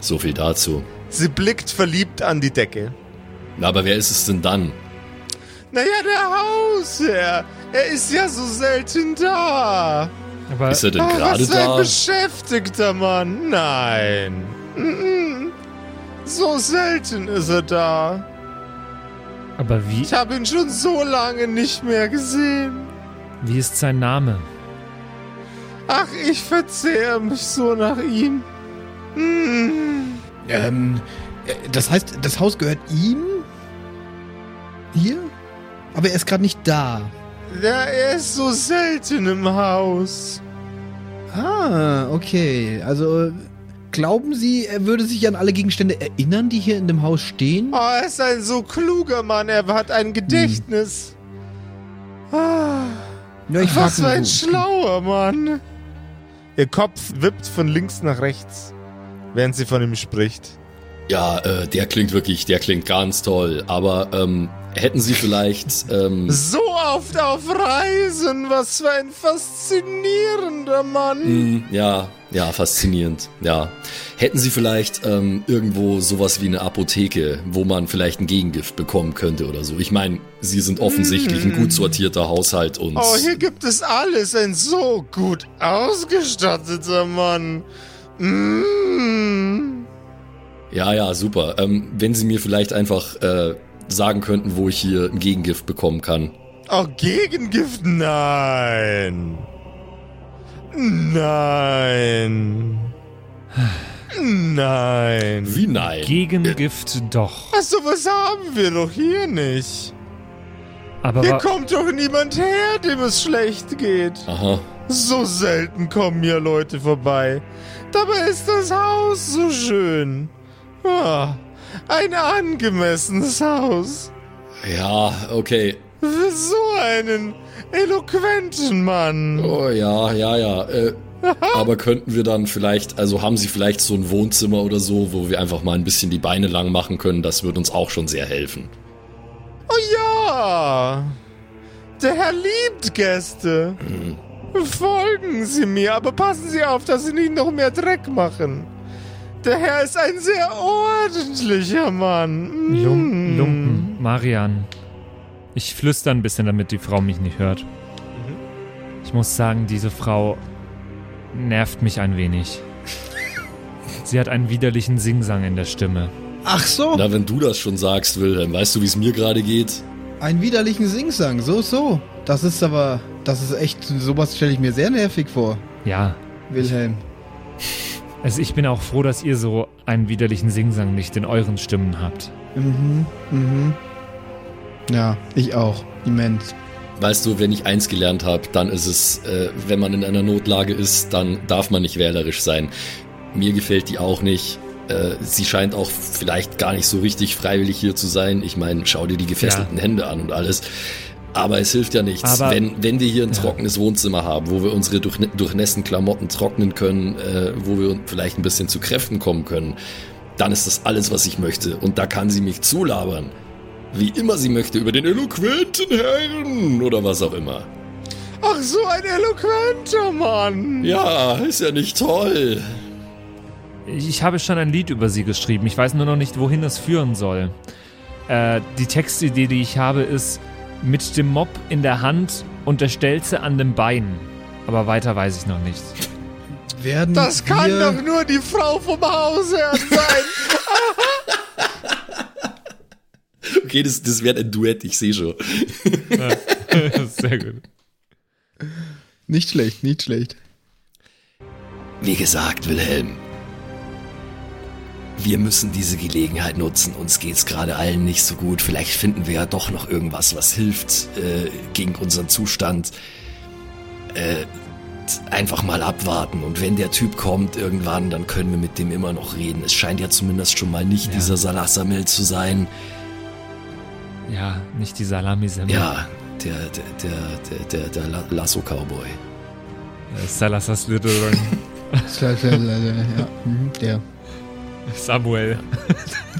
So viel dazu. Sie blickt verliebt an die Decke. Na, aber wer ist es denn dann? Naja, der Hausherr. Er ist ja so selten da. Aber Ist er denn Ah, gerade was für ein da? beschäftigter Mann. Nein. So selten ist er da. Aber wie, Ich habe ihn schon so lange nicht mehr gesehen. wie ist sein Name? Ach, ich verzehre mich so nach ihm. Mm. Ähm, äh, das heißt, das Haus gehört ihm? Hier? Aber er ist gerade nicht da. Ja, er ist so selten im Haus. Ah, okay. Also, glauben Sie, er würde sich an alle Gegenstände erinnern, die hier in dem Haus stehen? Oh, er ist ein so kluger Mann. Er hat ein Gedächtnis. Ah, Ja, was für ein so. schlauer Mann. Ihr Kopf wippt von links nach rechts, während sie von ihm spricht. Ja, äh, der klingt wirklich, der klingt ganz toll. Aber ähm, hätten Sie vielleicht, ähm, So oft auf Reisen. Was für ein faszinierender Mann. mh, ja, ja, faszinierend. Ja, hätten Sie vielleicht ähm, irgendwo sowas wie eine Apotheke, wo man vielleicht ein Gegengift bekommen könnte oder so? Ich meine, Sie sind offensichtlich ein gut sortierter Haushalt und Oh, hier gibt es alles. Ein so gut ausgestatteter Mann. Mm. Ja, ja, super. Ähm, wenn Sie mir vielleicht einfach äh, sagen könnten, wo ich hier ein Gegengift bekommen kann. Oh, Gegengift? Nein. Nein. Nein. Wie nein? Gegengift doch. Ach, sowas haben wir doch hier nicht. Aber Hier kommt doch niemand her, dem es schlecht geht. Aha. So selten kommen hier Leute vorbei. Dabei ist das Haus so schön. Ah, ein angemessenes Haus. Ja, okay. Für so einen eloquenten Mann. Oh ja, ja, ja. Äh, aber könnten wir dann vielleicht, also haben Sie vielleicht so ein Wohnzimmer oder so, wo wir einfach mal ein bisschen die Beine lang machen können? Das wird uns auch schon sehr helfen. Oh ja. Der Herr liebt Gäste. Folgen Sie mir, aber passen Sie auf, dass Sie nicht noch mehr Dreck machen. Der Herr ist ein sehr ordentlicher Mann. Mm. Lum Lumpen, Marian. Ich flüster ein bisschen, damit die Frau mich nicht hört. Ich muss sagen, diese Frau nervt mich ein wenig. Sie hat einen widerlichen Singsang in der Stimme. Ach so, Na, wenn du das schon sagst, Wilhelm, weißt du, wie es mir gerade geht? einen widerlichen Singsang. So, so. Das ist aber, das ist echt, sowas stelle ich mir sehr nervig vor, Ja, Wilhelm. Also ich bin auch froh, dass ihr so einen widerlichen Singsang nicht in euren Stimmen habt. Mhm, mhm. Ja, ich auch. Immens. weißt du, wenn ich eins gelernt habe, dann ist es, äh, wenn man in einer Notlage ist, dann darf man nicht wählerisch sein. Mir gefällt die auch nicht. Äh, sie scheint auch vielleicht gar nicht so richtig freiwillig hier zu sein. Ich meine, schau dir die gefesselten ja. Hände an und alles. Aber es hilft ja nichts, Aber, wenn, wenn wir hier ein ja. trockenes Wohnzimmer haben, wo wir unsere durch, durchnässten Klamotten trocknen können, äh, wo wir vielleicht ein bisschen zu Kräften kommen können, dann ist das alles, was ich möchte. Und da kann sie mich zulabern. Wie immer sie möchte, über den eloquenten Herrn oder was auch immer. Ach, so ein eloquenter Mann. Ja, ist ja nicht toll. Ich habe schon ein Lied über sie geschrieben. Ich weiß nur noch nicht, wohin es führen soll. Äh, die Textidee, die ich habe, ist mit dem Mob in der Hand und der Stelze an dem Bein. Aber weiter weiß ich noch nicht. Werden das kann doch nur die Frau vom Hausherrn sein. okay, das, das wird ein Duett, ich sehe schon. Ja, sehr gut. Nicht schlecht, nicht schlecht. Wie gesagt, Wilhelm, wir müssen diese Gelegenheit nutzen. Uns geht's gerade allen nicht so gut. Vielleicht finden wir ja doch noch irgendwas, was hilft äh, gegen unseren Zustand. Äh, einfach mal abwarten. Und wenn der Typ kommt irgendwann, dann können wir mit dem immer noch reden. Es scheint ja zumindest schon mal nicht ja. dieser Salassamil zu sein. Ja, nicht die Salami-Semmel. Ja, der, der, der, der, der, der Lasso-Cowboy. Salazar Slytherin. ja, mhm, der. Samuel.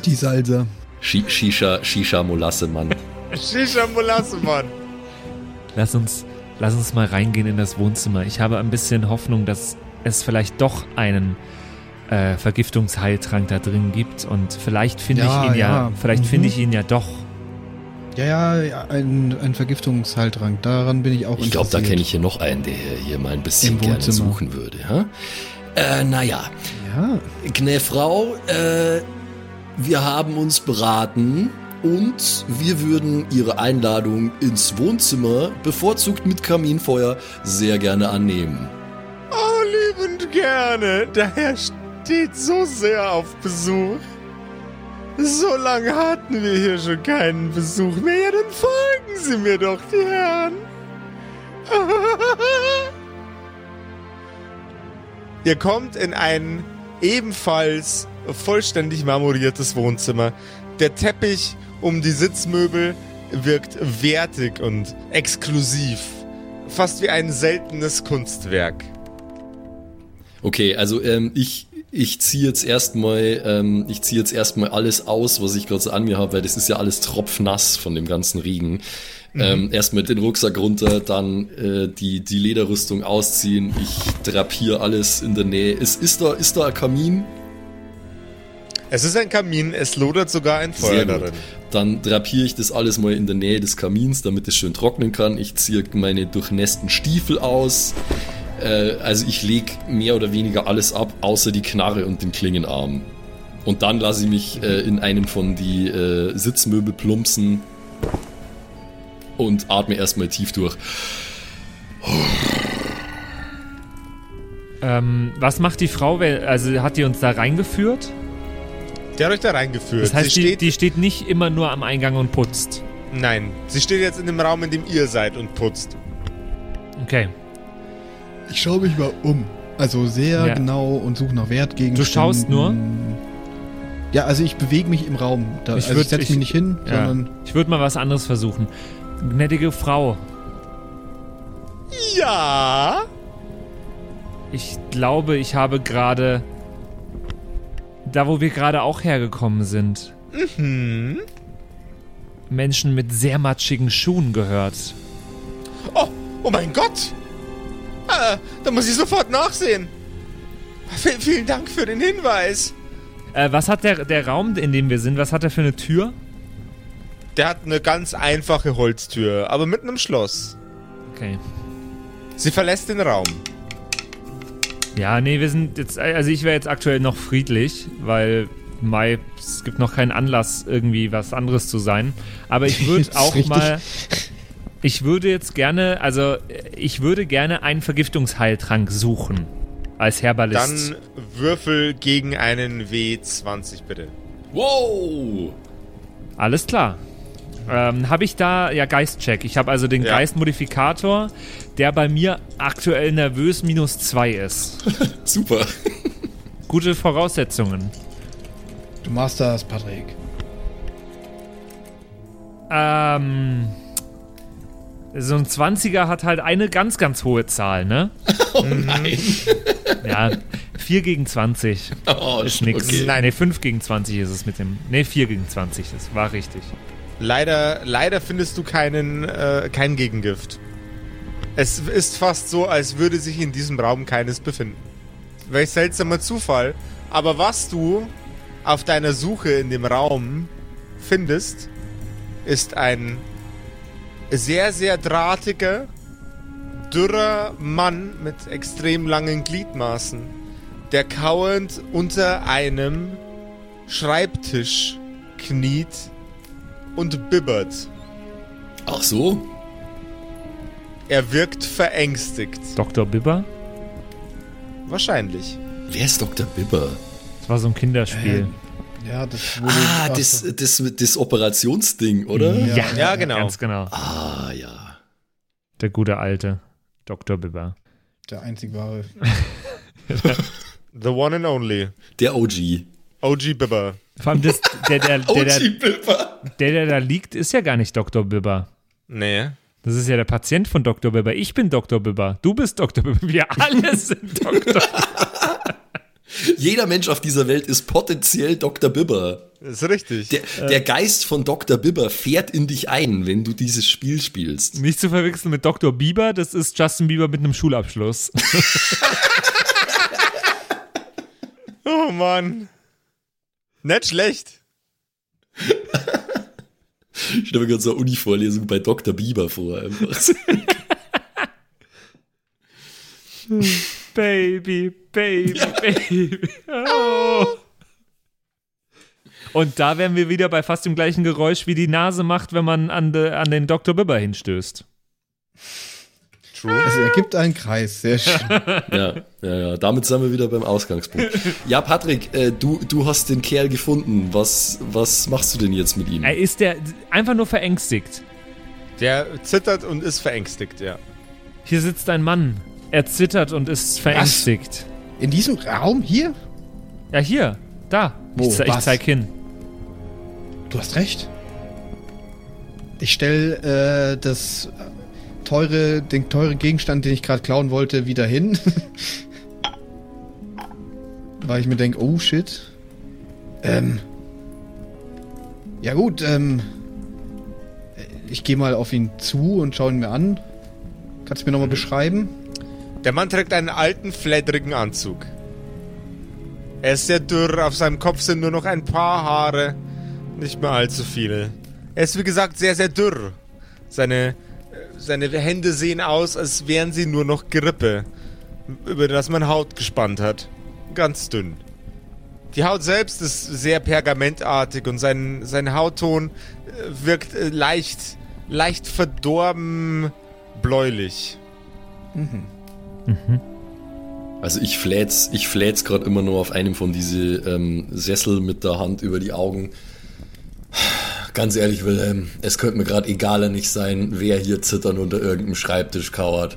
Die Salsa. Shisha, Shisha Molasse, Mann. Shisha Molasse, Mann. Lass uns, lass uns mal reingehen in das Wohnzimmer. Ich habe ein bisschen Hoffnung, dass es vielleicht doch einen äh, Vergiftungsheiltrank da drin gibt und vielleicht finde ja, ich ihn ja, ja. vielleicht mhm. finde ich ihn ja doch. Ja, ja, ein, ein Vergiftungsheiltrank. Daran bin ich auch Ich glaube, da kenne ich hier noch einen, der hier mal ein bisschen gerne suchen würde. Ja? Äh, naja. Ja. Gnä Frau, äh, wir haben uns beraten und wir würden Ihre Einladung ins Wohnzimmer, bevorzugt mit Kaminfeuer, sehr gerne annehmen. Oh, liebend gerne. Der Herr steht so sehr auf Besuch. So lange hatten wir hier schon keinen Besuch mehr. Ja, dann folgen Sie mir doch, die Herren. Ihr kommt in ein ebenfalls vollständig marmoriertes Wohnzimmer. Der Teppich um die Sitzmöbel wirkt wertig und exklusiv. Fast wie ein seltenes Kunstwerk. Okay, also ähm, ich, ich ziehe jetzt erstmal, ähm, ich ziehe jetzt erstmal alles aus, was ich gerade so an mir habe, weil das ist ja alles tropfnass von dem ganzen Regen. Mhm. Ähm, erst mit den Rucksack runter, dann äh, die, die Lederrüstung ausziehen. Ich drapiere alles in der Nähe. Ist, ist, da, ist da ein Kamin? Es ist ein Kamin, es lodert sogar ein Feuer darin. Dann drapiere ich das alles mal in der Nähe des Kamins, damit es schön trocknen kann. Ich ziehe meine durchnässten Stiefel aus. Äh, also ich lege mehr oder weniger alles ab, außer die Knarre und den Klingenarm. Und dann lasse ich mich äh, in einen von die äh, Sitzmöbel plumpsen und atme erstmal tief durch. Ähm, was macht die Frau? Also hat die uns da reingeführt? Der hat euch da reingeführt. Das heißt, die steht, die steht nicht immer nur am Eingang und putzt. Nein, sie steht jetzt in dem Raum, in dem ihr seid und putzt. Okay. Ich schaue mich mal um. Also sehr ja. genau und suche nach Wertgegenständen. Du schaust nur? Ja, also ich bewege mich im Raum. Da, ich also ich setze mich nicht hin, ja. sondern... Ich würde mal was anderes versuchen. Gnädige Frau. Ja? Ich glaube, ich habe gerade. Da, wo wir gerade auch hergekommen sind. Mhm. Menschen mit sehr matschigen Schuhen gehört. Oh, oh mein Gott! Äh, da muss ich sofort nachsehen. V vielen Dank für den Hinweis. Äh, was hat der, der Raum, in dem wir sind, was hat er für eine Tür? Der hat eine ganz einfache Holztür, aber mit einem Schloss. Okay. Sie verlässt den Raum. Ja, nee, wir sind jetzt, also ich wäre jetzt aktuell noch friedlich, weil Mai, es gibt noch keinen Anlass, irgendwie was anderes zu sein. Aber ich würde auch richtig. mal, ich würde jetzt gerne, also ich würde gerne einen Vergiftungsheiltrank suchen. Als Herbalist. Dann würfel gegen einen W20 bitte. Wow! Alles klar. Ähm, habe ich da, ja, Geistcheck. Ich habe also den Ja. Geistmodifikator, der bei mir aktuell nervös minus 2 ist. Super. Gute Voraussetzungen. Du machst das, Patrick. Ähm, so ein 20er hat halt eine ganz, ganz hohe Zahl, ne? Oh nein. Ja, 4 gegen 20 Oh, ist nix. Okay. Nein, nee, 5 gegen 20 ist es mit dem. Nee, 4 gegen 20, das war richtig. Leider, leider findest du keinen, äh, kein Gegengift. Es ist fast so, als würde sich in diesem Raum keines befinden. Welch seltsamer Zufall. Aber was du auf deiner Suche in dem Raum findest, ist ein sehr, sehr drahtiger, dürrer Mann mit extrem langen Gliedmaßen, der kauend unter einem Schreibtisch kniet und bibbert. Ach so? Er wirkt verängstigt. Dr. Bibber? Wahrscheinlich. Wer ist Dr. Bibber? Das war so ein Kinderspiel. Ja, das wurde. Ah, das, das, das Operationsding, oder? Ja. Ja, genau. Ganz genau. Ah, ja. Der gute alte Dr. Bibber. der einzig wahre. The one and only. Der OG. OG Bibber. Vor allem das, der, der, der, der, OG Bibber. der, der da liegt, ist ja gar nicht Dr. Bibber. Nee. Das ist ja der Patient von Dr. Bibber. Ich bin Dr. Bibber. Du bist Dr. Bibber. Wir alle sind Dr. Jeder Mensch auf dieser Welt ist potenziell Dr. Bibber. Ist richtig. Der, der Geist von Dr. Bibber fährt in dich ein, wenn du dieses Spiel spielst. Nicht zu verwechseln mit Dr. Bieber. Das ist Justin Bieber mit einem Schulabschluss. oh Mann. Nicht schlecht. Ich stelle mir gerade so eine Uni-Vorlesung bei Dr. Bieber vor. Baby, Baby, Baby. Oh. Und da wären wir wieder bei fast dem gleichen Geräusch, wie die Nase macht, wenn man an, de, an den Dr. Bibber hinstößt. True. Es ergibt einen Kreis, sehr schön. Ja, ja, ja. Damit sind wir wieder beim Ausgangspunkt. Ja, Patrick, äh, du, du hast den Kerl gefunden. Was, was machst du denn jetzt mit ihm? Er ist der einfach nur verängstigt. Der zittert und ist verängstigt, ja. Hier sitzt ein Mann. Er zittert und ist verängstigt. In diesem Raum hier? Ja, hier, da. Wo? Ich, ze ich Was? zeig hin. Du hast recht. Ich stelle äh, das teure, den teuren Gegenstand, den ich gerade klauen wollte, wieder hin. Weil ich mir denke, oh shit. Ähm. Ja gut, ähm. Ich gehe mal auf ihn zu und schaue ihn mir an. Kannst du mir nochmal beschreiben? Der Mann trägt einen alten, flatterigen Anzug. Er ist sehr dürr, auf seinem Kopf sind nur noch ein paar Haare, nicht mehr allzu viele. Er ist wie gesagt sehr, sehr dürr. Seine, seine Hände sehen aus, als wären sie nur noch Gerippe, über das man Haut gespannt hat. Ganz dünn. Die Haut selbst ist sehr pergamentartig und sein, sein Hautton äh, wirkt äh, leicht, leicht verdorben bläulich. Also ich flät's, ich flät's gerade immer nur auf einem von diese ähm, Sessel mit der Hand über die Augen. Ganz ehrlich, Wilhelm, es könnte mir gerade egaler nicht sein, wer hier zittern unter irgendeinem Schreibtisch kauert.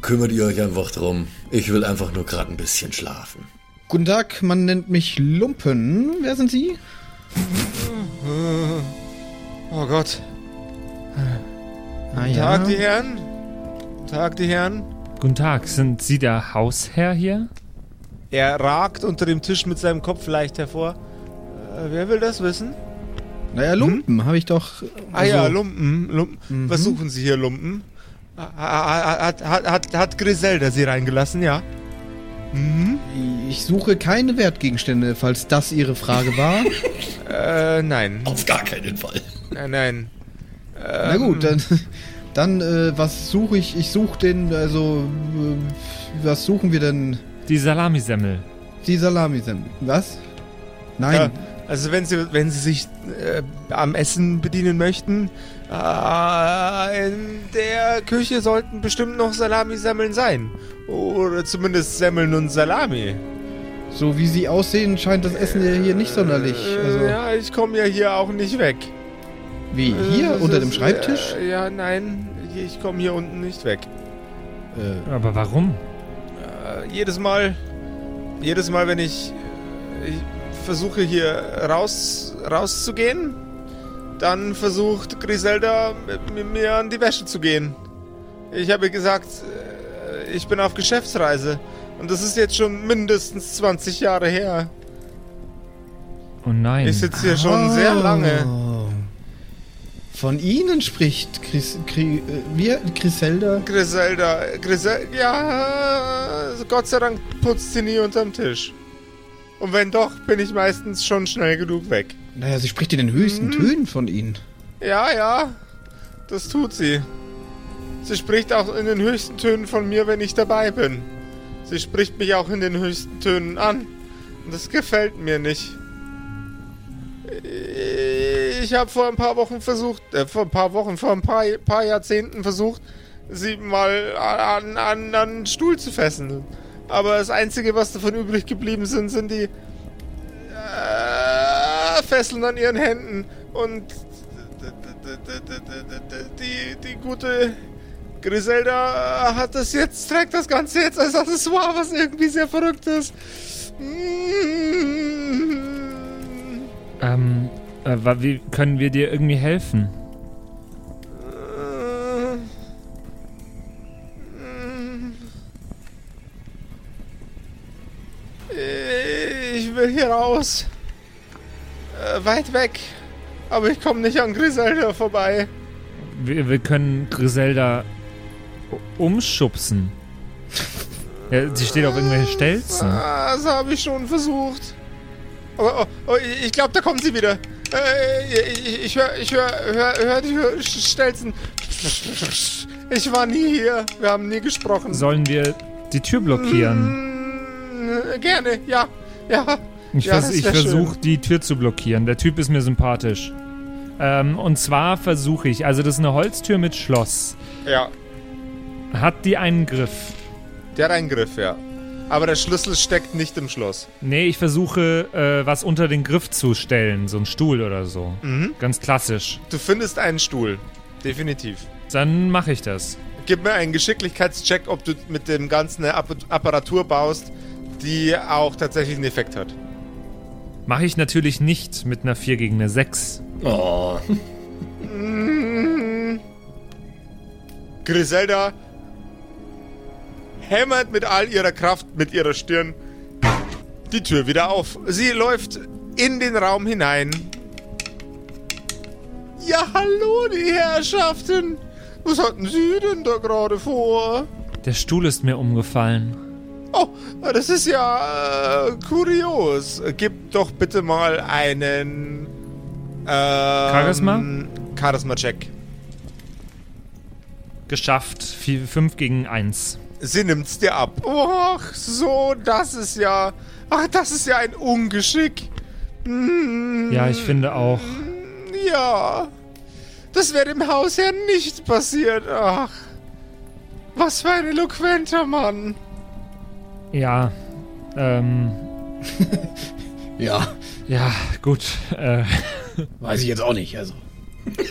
Kümmert ihr euch einfach drum. Ich will einfach nur gerade ein bisschen schlafen. Guten Tag, man nennt mich Lumpen. Wer sind Sie? Oh Gott. Ah, Tag, die Herren. Tag, die Herren. Guten Tag, sind Sie der Hausherr hier? Er ragt unter dem Tisch mit seinem Kopf leicht hervor. Äh, wer will das wissen? Naja, Lumpen habe ich doch. Ah ja, also- Lumpen. Lumpen. Was suchen Sie hier, Lumpen? Ha- ha- Hat, hat, hat, hat Griselda Sie reingelassen, ja? Mhm. Ich suche keine Wertgegenstände, falls das Ihre Frage war. Äh, nein. Auf gar keinen Fall. Nein, nein. Na gut, dann, dann äh, was suche ich? Ich suche den, also, äh, was suchen wir denn? Die Salamisemmel. Die Salami sind. Was? Nein. Also wenn Sie, wenn Sie sich äh, am Essen bedienen möchten, äh, in der Küche sollten bestimmt noch Salamisemmeln sein. Oder zumindest Semmeln und Salami. So wie sie aussehen, scheint das Essen ja hier nicht sonderlich. Also, ja, ich komme ja hier auch nicht weg. Wie, hier, Äh, unter das- dem Schreibtisch? Äh, ja, nein, hier- ich komme hier unten nicht weg. Äh, Aber warum? Äh, jedes Mal, jedes Mal, wenn ich, ich versuche hier raus, rauszugehen, dann versucht Griselda mit, mit mir an die Wäsche zu gehen. Ich habe gesagt, äh, ich bin auf Geschäftsreise. Und das ist jetzt schon mindestens 20 Jahre her. Oh nein. Ich sitze hier schon sehr lange. Von Ihnen spricht Chris, Chris, äh, wir, Griselda. Griselda, Griselda, ja, Gott sei Dank putzt sie nie unterm Tisch. Und wenn doch, bin ich meistens schon schnell genug weg. Naja, sie spricht in den höchsten Tönen von Ihnen. Ja, ja, das tut sie. Sie spricht auch in den höchsten Tönen von mir, wenn ich dabei bin. Sie spricht mich auch in den höchsten Tönen an. Und das gefällt mir nicht. Ich habe vor ein paar Wochen versucht, äh, vor ein paar Wochen, vor ein paar, paar Jahrzehnten versucht, sie mal an, an, an einen Stuhl zu fesseln. Aber das Einzige, was davon übrig geblieben sind, sind die äh, Fesseln an ihren Händen. Und die, die gute Griselda hat das jetzt, trägt das Ganze jetzt als Accessoire, was irgendwie sehr verrückt ist. Ähm, äh, wie können wir dir irgendwie helfen? Will hier raus. Äh, weit weg. Aber ich komme nicht an Griselda vorbei. Wir, wir können Griselda umschubsen. Ja, sie steht auf irgendwelchen Stelzen. Das habe ich schon versucht. Aber, oh, oh, ich glaube, da kommt sie wieder. Äh, ich ich höre ich hör, hör, hör die Hör- Stelzen. Ich war nie hier. Wir haben nie gesprochen. Sollen wir die Tür blockieren? Mm, Gerne, ja. Ja. Ich, ja, vers ich versuche die Tür zu blockieren. Der Typ ist mir sympathisch. Ähm, und zwar versuche ich, also das ist eine Holztür mit Schloss. Ja, Hat die einen Griff? der Eingriff, ja. Aber der Schlüssel steckt nicht im Schloss. Nee, ich versuche, äh, was unter den Griff zu stellen. So ein Stuhl oder so. Mhm. Ganz klassisch. Du findest einen Stuhl. Definitiv. Dann mache ich das. Gib mir einen Geschicklichkeitscheck, ob du mit dem Ganzen eine App Apparatur baust, die auch tatsächlich einen Effekt hat. Mache ich natürlich nicht mit einer 4 gegen eine 6. Oh, Griselda hämmert mit all ihrer Kraft mit ihrer Stirn die Tür wieder auf. Sie läuft in den Raum hinein. Ja, hallo, die Herrschaften. Was hatten Sie denn da gerade vor? Der Stuhl ist mir umgefallen. Oh, das ist ja äh, kurios. Gib doch bitte mal einen ähm, Charisma? Charisma-Check. Geschafft. 5 gegen 1. Sie nimmt's dir ab. Och, so, das ist ja. Ach, das ist ja ein Ungeschick. Mm, Ja, ich finde auch. Ja. Das wäre dem Hausherrn nicht passiert. Ach. Was für ein eloquenter Mann. Ja. Ähm. Ja, Ja, gut. Äh, weiß ich jetzt auch nicht. Also.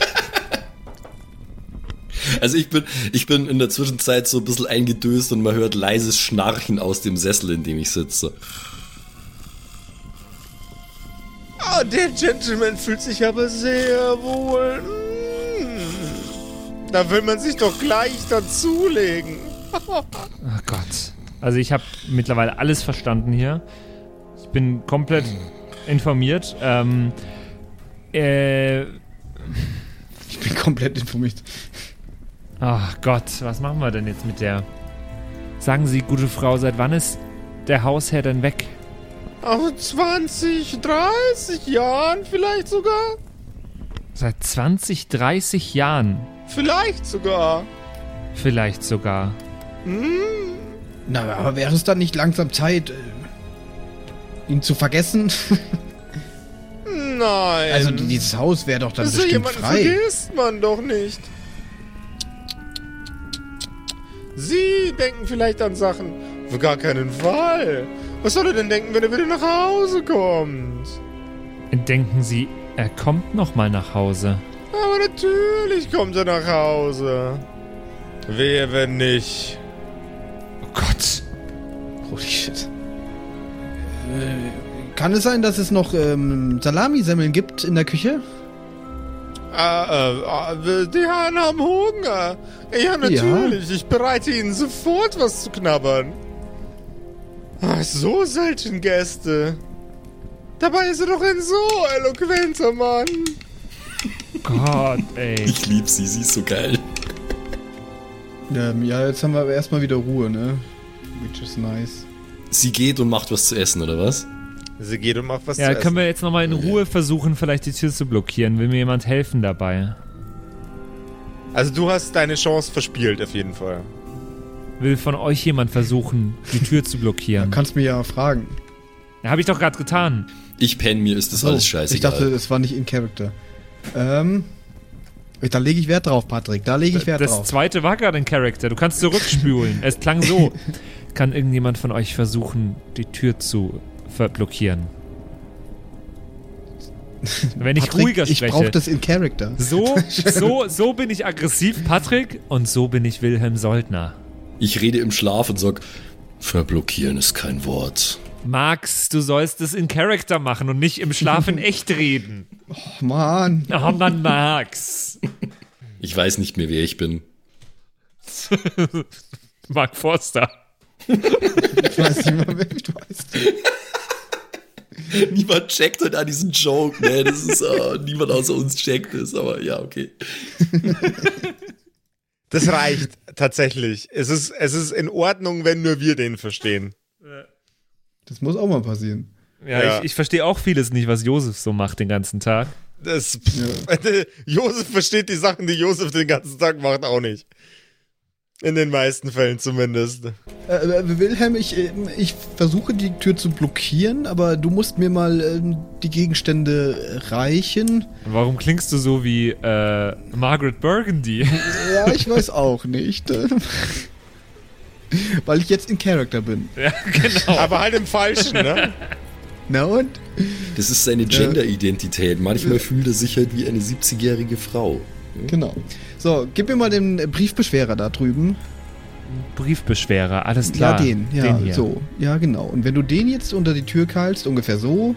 Also ich bin, ich bin in der Zwischenzeit so ein bisschen eingedöst und man hört leises Schnarchen aus dem Sessel, in dem ich sitze. Ah, der Gentleman fühlt sich aber sehr wohl. Mm. Da will man sich doch gleich dazulegen. oh Gott. Also ich habe mittlerweile alles verstanden hier. Ich bin komplett informiert. Ähm. Äh. Ich bin komplett informiert. Ach Gott, was machen wir denn jetzt mit der? Sagen Sie, gute Frau, seit wann ist der Hausherr denn weg? Auf 20, 30 Jahren vielleicht sogar? Seit 20, 30 Jahren. Vielleicht sogar. Vielleicht sogar. Na, aber wäre es dann nicht langsam Zeit, äh, ihn zu vergessen? Nein. also dieses Haus wäre doch dann so bestimmt jemanden frei. vergisst man doch nicht. Sie denken vielleicht an Sachen. Für gar keinen Fall. Was soll er denn denken, wenn er wieder nach Hause kommt? Denken Sie, er kommt noch mal nach Hause? Aber natürlich kommt er nach Hause. Wehe, wenn nicht. Oh Gott. Holy shit. Äh, kann es sein, dass es noch ähm, Salamisemmeln gibt in der Küche? Äh, äh, die Herren haben Hunger. Ja, natürlich. Ja. Ich bereite ihnen sofort was zu knabbern. Ach, so selten Gäste. Dabei ist er doch ein so eloquenter Mann. Gott, ey. Ich lieb sie, sie ist so geil. Ähm, ja, jetzt haben wir aber erstmal wieder Ruhe, ne? Which is nice. Sie geht und macht was zu essen, oder was? Sie geht und macht was ja, zu essen. Ja, können wir jetzt nochmal in Ruhe versuchen, vielleicht die Tür zu blockieren? Will mir jemand helfen dabei? Also du hast deine Chance verspielt, auf jeden Fall. Will von euch jemand versuchen, die Tür zu blockieren? Du kannst mir ja fragen. Ja, habe ich doch gerade getan. Ich penne mir, ist das oh, alles scheißegal. Ich dachte, es war nicht in Character. Ähm, da lege ich Wert drauf, Patrick. Da lege ich Wert das drauf. Das zweite war gerade ein Charakter. Du kannst zurückspülen. es klang so. Kann irgendjemand von euch versuchen, die Tür zu verblockieren? Wenn ich Patrick, ruhiger spreche. Ich brauche das in Character. So, so, so bin ich aggressiv, Patrick, und so bin ich Wilhelm Soldner. Ich rede im Schlaf und sag, verblockieren ist kein Wort. Max, du sollst es in Character machen und nicht im Schlaf in echt reden. Oh Mann. Oh Mann, Max. Ich weiß nicht mehr, wer ich bin. Mark Forster. ich weiß nicht mehr, wer du heißt. niemand checkt heute an diesen Joke, ne? Das ist, uh, niemand außer uns checkt es, aber ja, okay. Das reicht tatsächlich. Es ist, es ist in Ordnung, wenn nur wir den verstehen. Das muss auch mal passieren. Ja, ja. Ich, ich verstehe auch vieles nicht, was Josef so macht den ganzen Tag. Das, ja. Josef versteht die Sachen, die Josef den ganzen Tag macht, auch nicht. In den meisten Fällen zumindest. Äh, äh Wilhelm, ich, äh, ich versuche die Tür zu blockieren, aber du musst mir mal äh, die Gegenstände reichen. Warum klingst du so wie äh, Margaret Burgundy? Ja, ich weiß auch nicht. Weil ich jetzt in Character bin. Ja, genau. Aber halt im Falschen, ne? Na und? Das ist seine Gender-Identität. Manchmal fühlt er sich halt wie eine 70-jährige Frau. Genau. So, gib mir mal den Briefbeschwerer da drüben. Briefbeschwerer, alles klar. Ja, den, ja, den so. Ja, genau. Und wenn du den jetzt unter die Tür keilst, ungefähr so.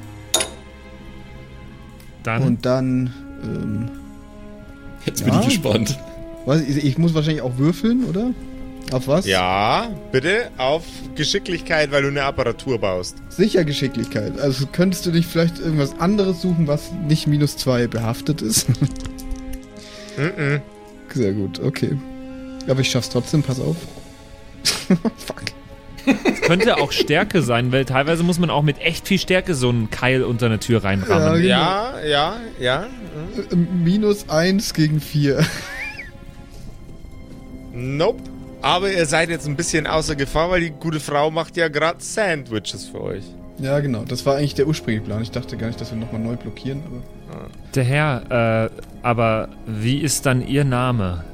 Dann. Und dann. Ähm, jetzt bin ich gespannt. Was, ich muss wahrscheinlich auch würfeln, oder? Auf was? Ja, bitte auf Geschicklichkeit, weil du eine Apparatur baust. Sicher Geschicklichkeit. Also könntest du dich vielleicht irgendwas anderes suchen, was nicht minus zwei behaftet ist? mm, -mm. Sehr gut, okay. Aber ich schaff's trotzdem, pass auf. Fuck. Es könnte auch Stärke sein, weil teilweise muss man auch mit echt viel Stärke so einen Keil unter eine Tür reinrammen. Ja, genau. ja, ja. ja. Äh, minus eins gegen vier. Nope. Aber ihr seid jetzt ein bisschen außer Gefahr, weil die gute Frau macht ja gerade Sandwiches für euch. Ja, genau. Das war eigentlich der ursprüngliche Plan. Ich dachte gar nicht, dass wir nochmal neu blockieren, aber. Der Herr, äh, aber wie ist dann Ihr Name?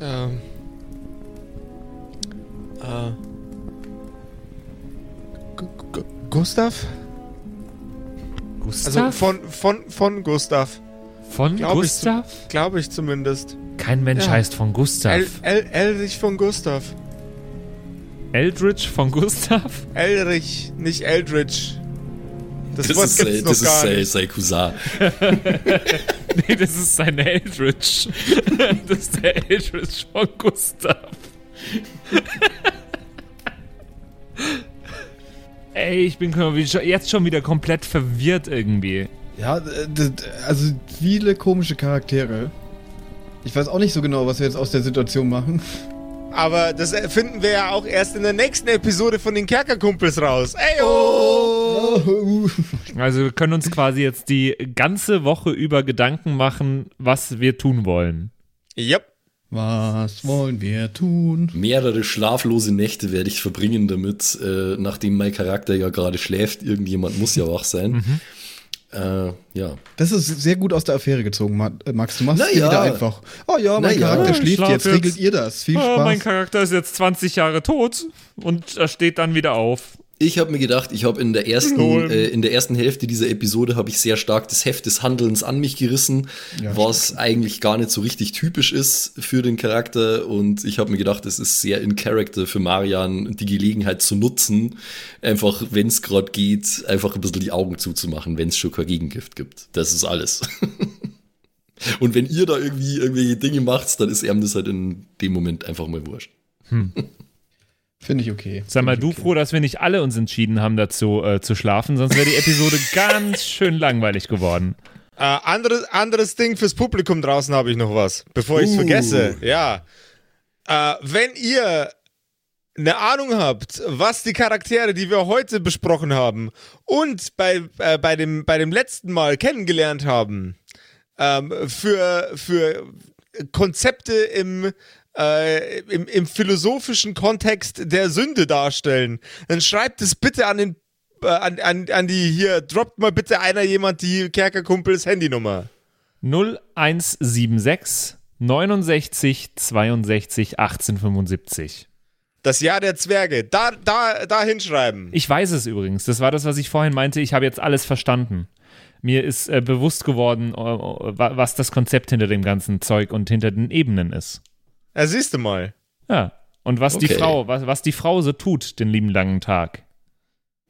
Ähm. Äh. Gustav? Gustav? Also von, von, von Gustav. Von glaub Gustav? Glaube ich zumindest. Kein Mensch ja. heißt von Gustav. El El Elrich von Gustav. Eldritch von Gustav? Elrich, nicht Eldritch. Das, das Wort ist, gibt's noch das gar ist sein Cousin. nee, das ist sein Eldritch. Das ist der Eldritch von Gustav. Ey, ich bin jetzt schon wieder komplett verwirrt irgendwie. Ja, also viele komische Charaktere. Ich weiß auch nicht so genau, was wir jetzt aus der Situation machen. Aber das finden wir ja auch erst in der nächsten Episode von den Kerkerkumpels raus. Ey, oh! Also wir können uns quasi jetzt die ganze Woche über Gedanken machen, was wir tun wollen. Yep. Was wollen wir tun? Mehrere schlaflose Nächte werde ich verbringen damit, äh, nachdem mein Charakter ja gerade schläft. Irgendjemand muss ja wach sein. Mhm. Äh, ja. Das ist sehr gut aus der Affäre gezogen, äh, Max. Du machst es ja. wieder einfach. Oh ja, mein Na Charakter ja. schläft jetzt. Regelt ihr das? Viel oh, Spaß. Mein Charakter ist jetzt 20 Jahre tot und er steht dann wieder auf. Ich habe mir gedacht, ich habe in der ersten äh, in der ersten Hälfte dieser Episode habe ich sehr stark das Heft des Handelns an mich gerissen, ja, was stimmt. eigentlich gar nicht so richtig typisch ist für den Charakter und ich habe mir gedacht, es ist sehr in Character für Marian die Gelegenheit zu nutzen, einfach wenn es gerade geht, einfach ein bisschen die Augen zuzumachen, wenn es schon kein Gegengift gibt. Das ist alles. und wenn ihr da irgendwie irgendwelche Dinge macht, dann ist ihm das halt in dem Moment einfach mal wurscht. Hm. Finde ich okay. Sag mal, du okay. froh, dass wir nicht alle uns entschieden haben, dazu äh, zu schlafen, sonst wäre die Episode ganz schön langweilig geworden. Äh, anderes, anderes Ding fürs Publikum draußen habe ich noch was, bevor ich es uh. vergesse. Ja. Äh, wenn ihr eine Ahnung habt, was die Charaktere, die wir heute besprochen haben und bei, äh, bei, dem, bei dem letzten Mal kennengelernt haben, ähm, für, für Konzepte im äh, im, im philosophischen Kontext der Sünde darstellen, dann schreibt es bitte an den äh, an, an, an die hier, droppt mal bitte einer jemand die Kerkerkumpels Handynummer. 0176 69 62 1875. Das Jahr der Zwerge. Da, da, da hinschreiben. Ich weiß es übrigens. Das war das, was ich vorhin meinte. Ich habe jetzt alles verstanden. Mir ist äh, bewusst geworden, äh, was das Konzept hinter dem ganzen Zeug und hinter den Ebenen ist. Ja, siehst du mal. Ja. Und was okay. die Frau, was, was die Frau so tut, den lieben langen Tag.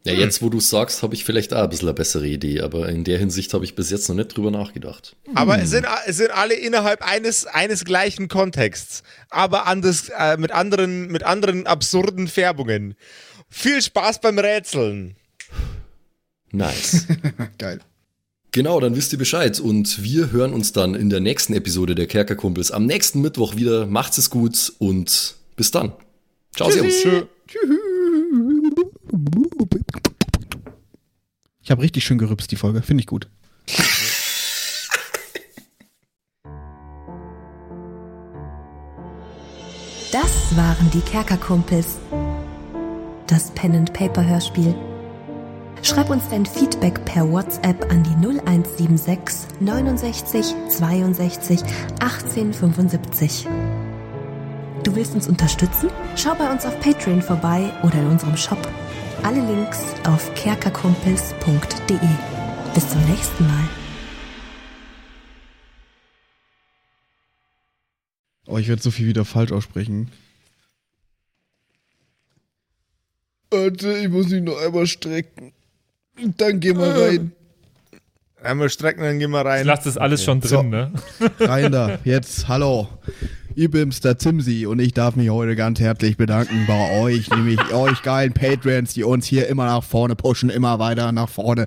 Ja, jetzt, wo du sagst, habe ich vielleicht auch ein bisschen eine bessere Idee, aber in der Hinsicht habe ich bis jetzt noch nicht drüber nachgedacht. Aber hm. es, sind, es sind alle innerhalb eines, eines gleichen Kontexts, aber anders, äh, mit, anderen, mit anderen absurden Färbungen. Viel Spaß beim Rätseln. Nice. Geil. Genau, dann wisst ihr Bescheid. Und wir hören uns dann in der nächsten Episode der Kerkerkumpels am nächsten Mittwoch wieder. Macht's es gut und bis dann. Ciao, Servus. Ich habe richtig schön gerübst, die Folge. Finde ich gut. Das waren die Kerkerkumpels. Das Pen and Paper Hörspiel. Schreib uns dein Feedback per WhatsApp an die 0176 69 62 18 75. Du willst uns unterstützen? Schau bei uns auf Patreon vorbei oder in unserem Shop. Alle Links auf kerkerkumpels.de. Bis zum nächsten Mal. Oh, ich werde so viel wieder falsch aussprechen. Warte, ich muss mich noch einmal strecken. Dann geh mal rein. Einmal strecken, dann geh mal rein. Ich lass das alles okay. schon drin, so. ne? Rein da. Jetzt, hallo. Ich bin's, der Zimsi, und ich darf mich heute ganz herzlich bedanken bei euch, nämlich euch geilen Patreons, die uns hier immer nach vorne pushen, immer weiter nach vorne.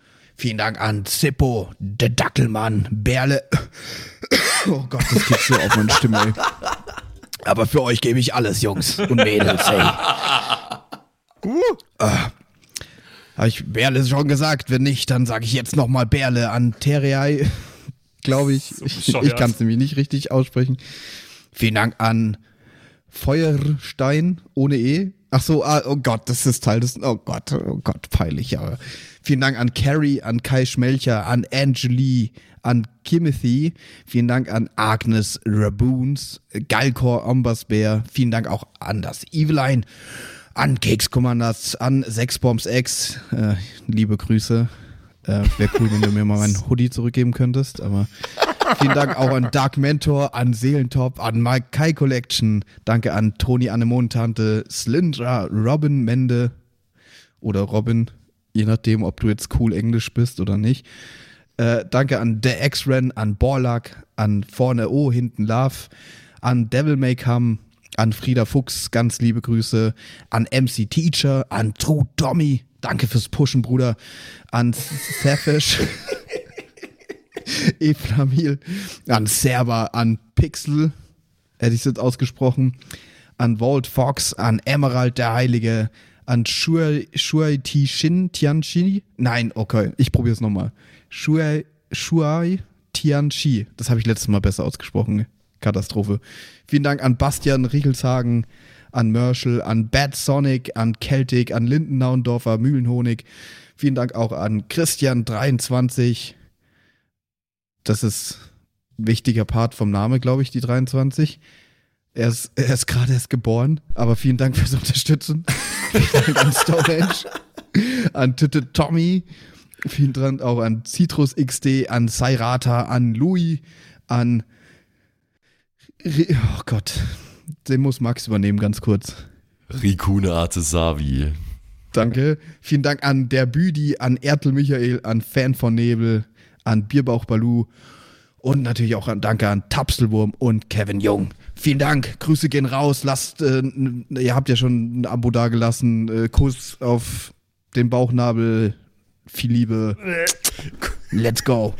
Vielen Dank an Zippo, der Dackelmann, Berle. Oh Gott, das geht so auf meine Stimme. Aber für euch gebe ich alles, Jungs und Mädels, hey. Uh. Äh, Habe ich Berle schon gesagt? Wenn nicht, dann sage ich jetzt nochmal Berle an Terrei. Glaube ich. So ich, ich kann es nämlich nicht richtig aussprechen. Vielen Dank an Feuerstein ohne E. Ach so, ah, oh Gott, das ist Teil des. Oh Gott, oh Gott, peinlich, aber. Vielen Dank an Carrie, an Kai Schmelcher, an Angelie, an Kimothy. Vielen Dank an Agnes Raboons, Galkor Ombasbär. Vielen Dank auch an das Eveline, an Cakes Commanders, an Sexbombs X. Äh, liebe Grüße. Äh, Wäre cool, wenn du mir mal meinen Hoodie zurückgeben könntest, aber vielen Dank auch an Dark Mentor, an Seelentop, an Mike Kai Collection. Danke an Toni Anemontante, Slyndra, Robin Mende oder Robin, je nachdem, ob du jetzt cool Englisch bist oder nicht. Äh, danke an The X-Ren, an Borlak, an Vorne O, hinten Love, an Devil May Come, an Frieda Fuchs, ganz liebe Grüße, an MC Teacher, an True Tommy, danke fürs Pushen, Bruder, an Safish, Eflamil, an Server, an Pixel, hätte ich es jetzt ausgesprochen, an Walt Fox, an Emerald der Heilige, an Shuai, Shuai Tishin Tianchi. Nein, okay, ich probiere es nochmal. Shuai, Shuai Tianchi. Das habe ich letztes Mal besser ausgesprochen. Katastrophe. Vielen Dank an Bastian Riechelshagen, an Merschel, an Bad Sonic, an Celtic, an Lindennaundorfer, Mühlenhonig. Vielen Dank auch an Christian23. Das ist ein wichtiger Part vom Name, glaube ich, die 23. Er ist, er ist gerade erst geboren, aber vielen Dank fürs Unterstützen. vielen Dank an Storage, an Titte Tommy, vielen Dank auch an Citrus XD, an Sairata, an Louis, an. Oh Gott, den muss Max übernehmen, ganz kurz. Rikune Artesavi. Danke. Vielen Dank an der Büdi, an Ertel Michael, an Fan von Nebel, an Bierbauch Balu und natürlich auch an Danke an Tapselwurm und Kevin Jung. Vielen Dank. Grüße gehen raus. Lasst, äh, ihr habt ja schon ein Abo dagelassen. Äh, Kuss auf den Bauchnabel. Viel Liebe. Let's go.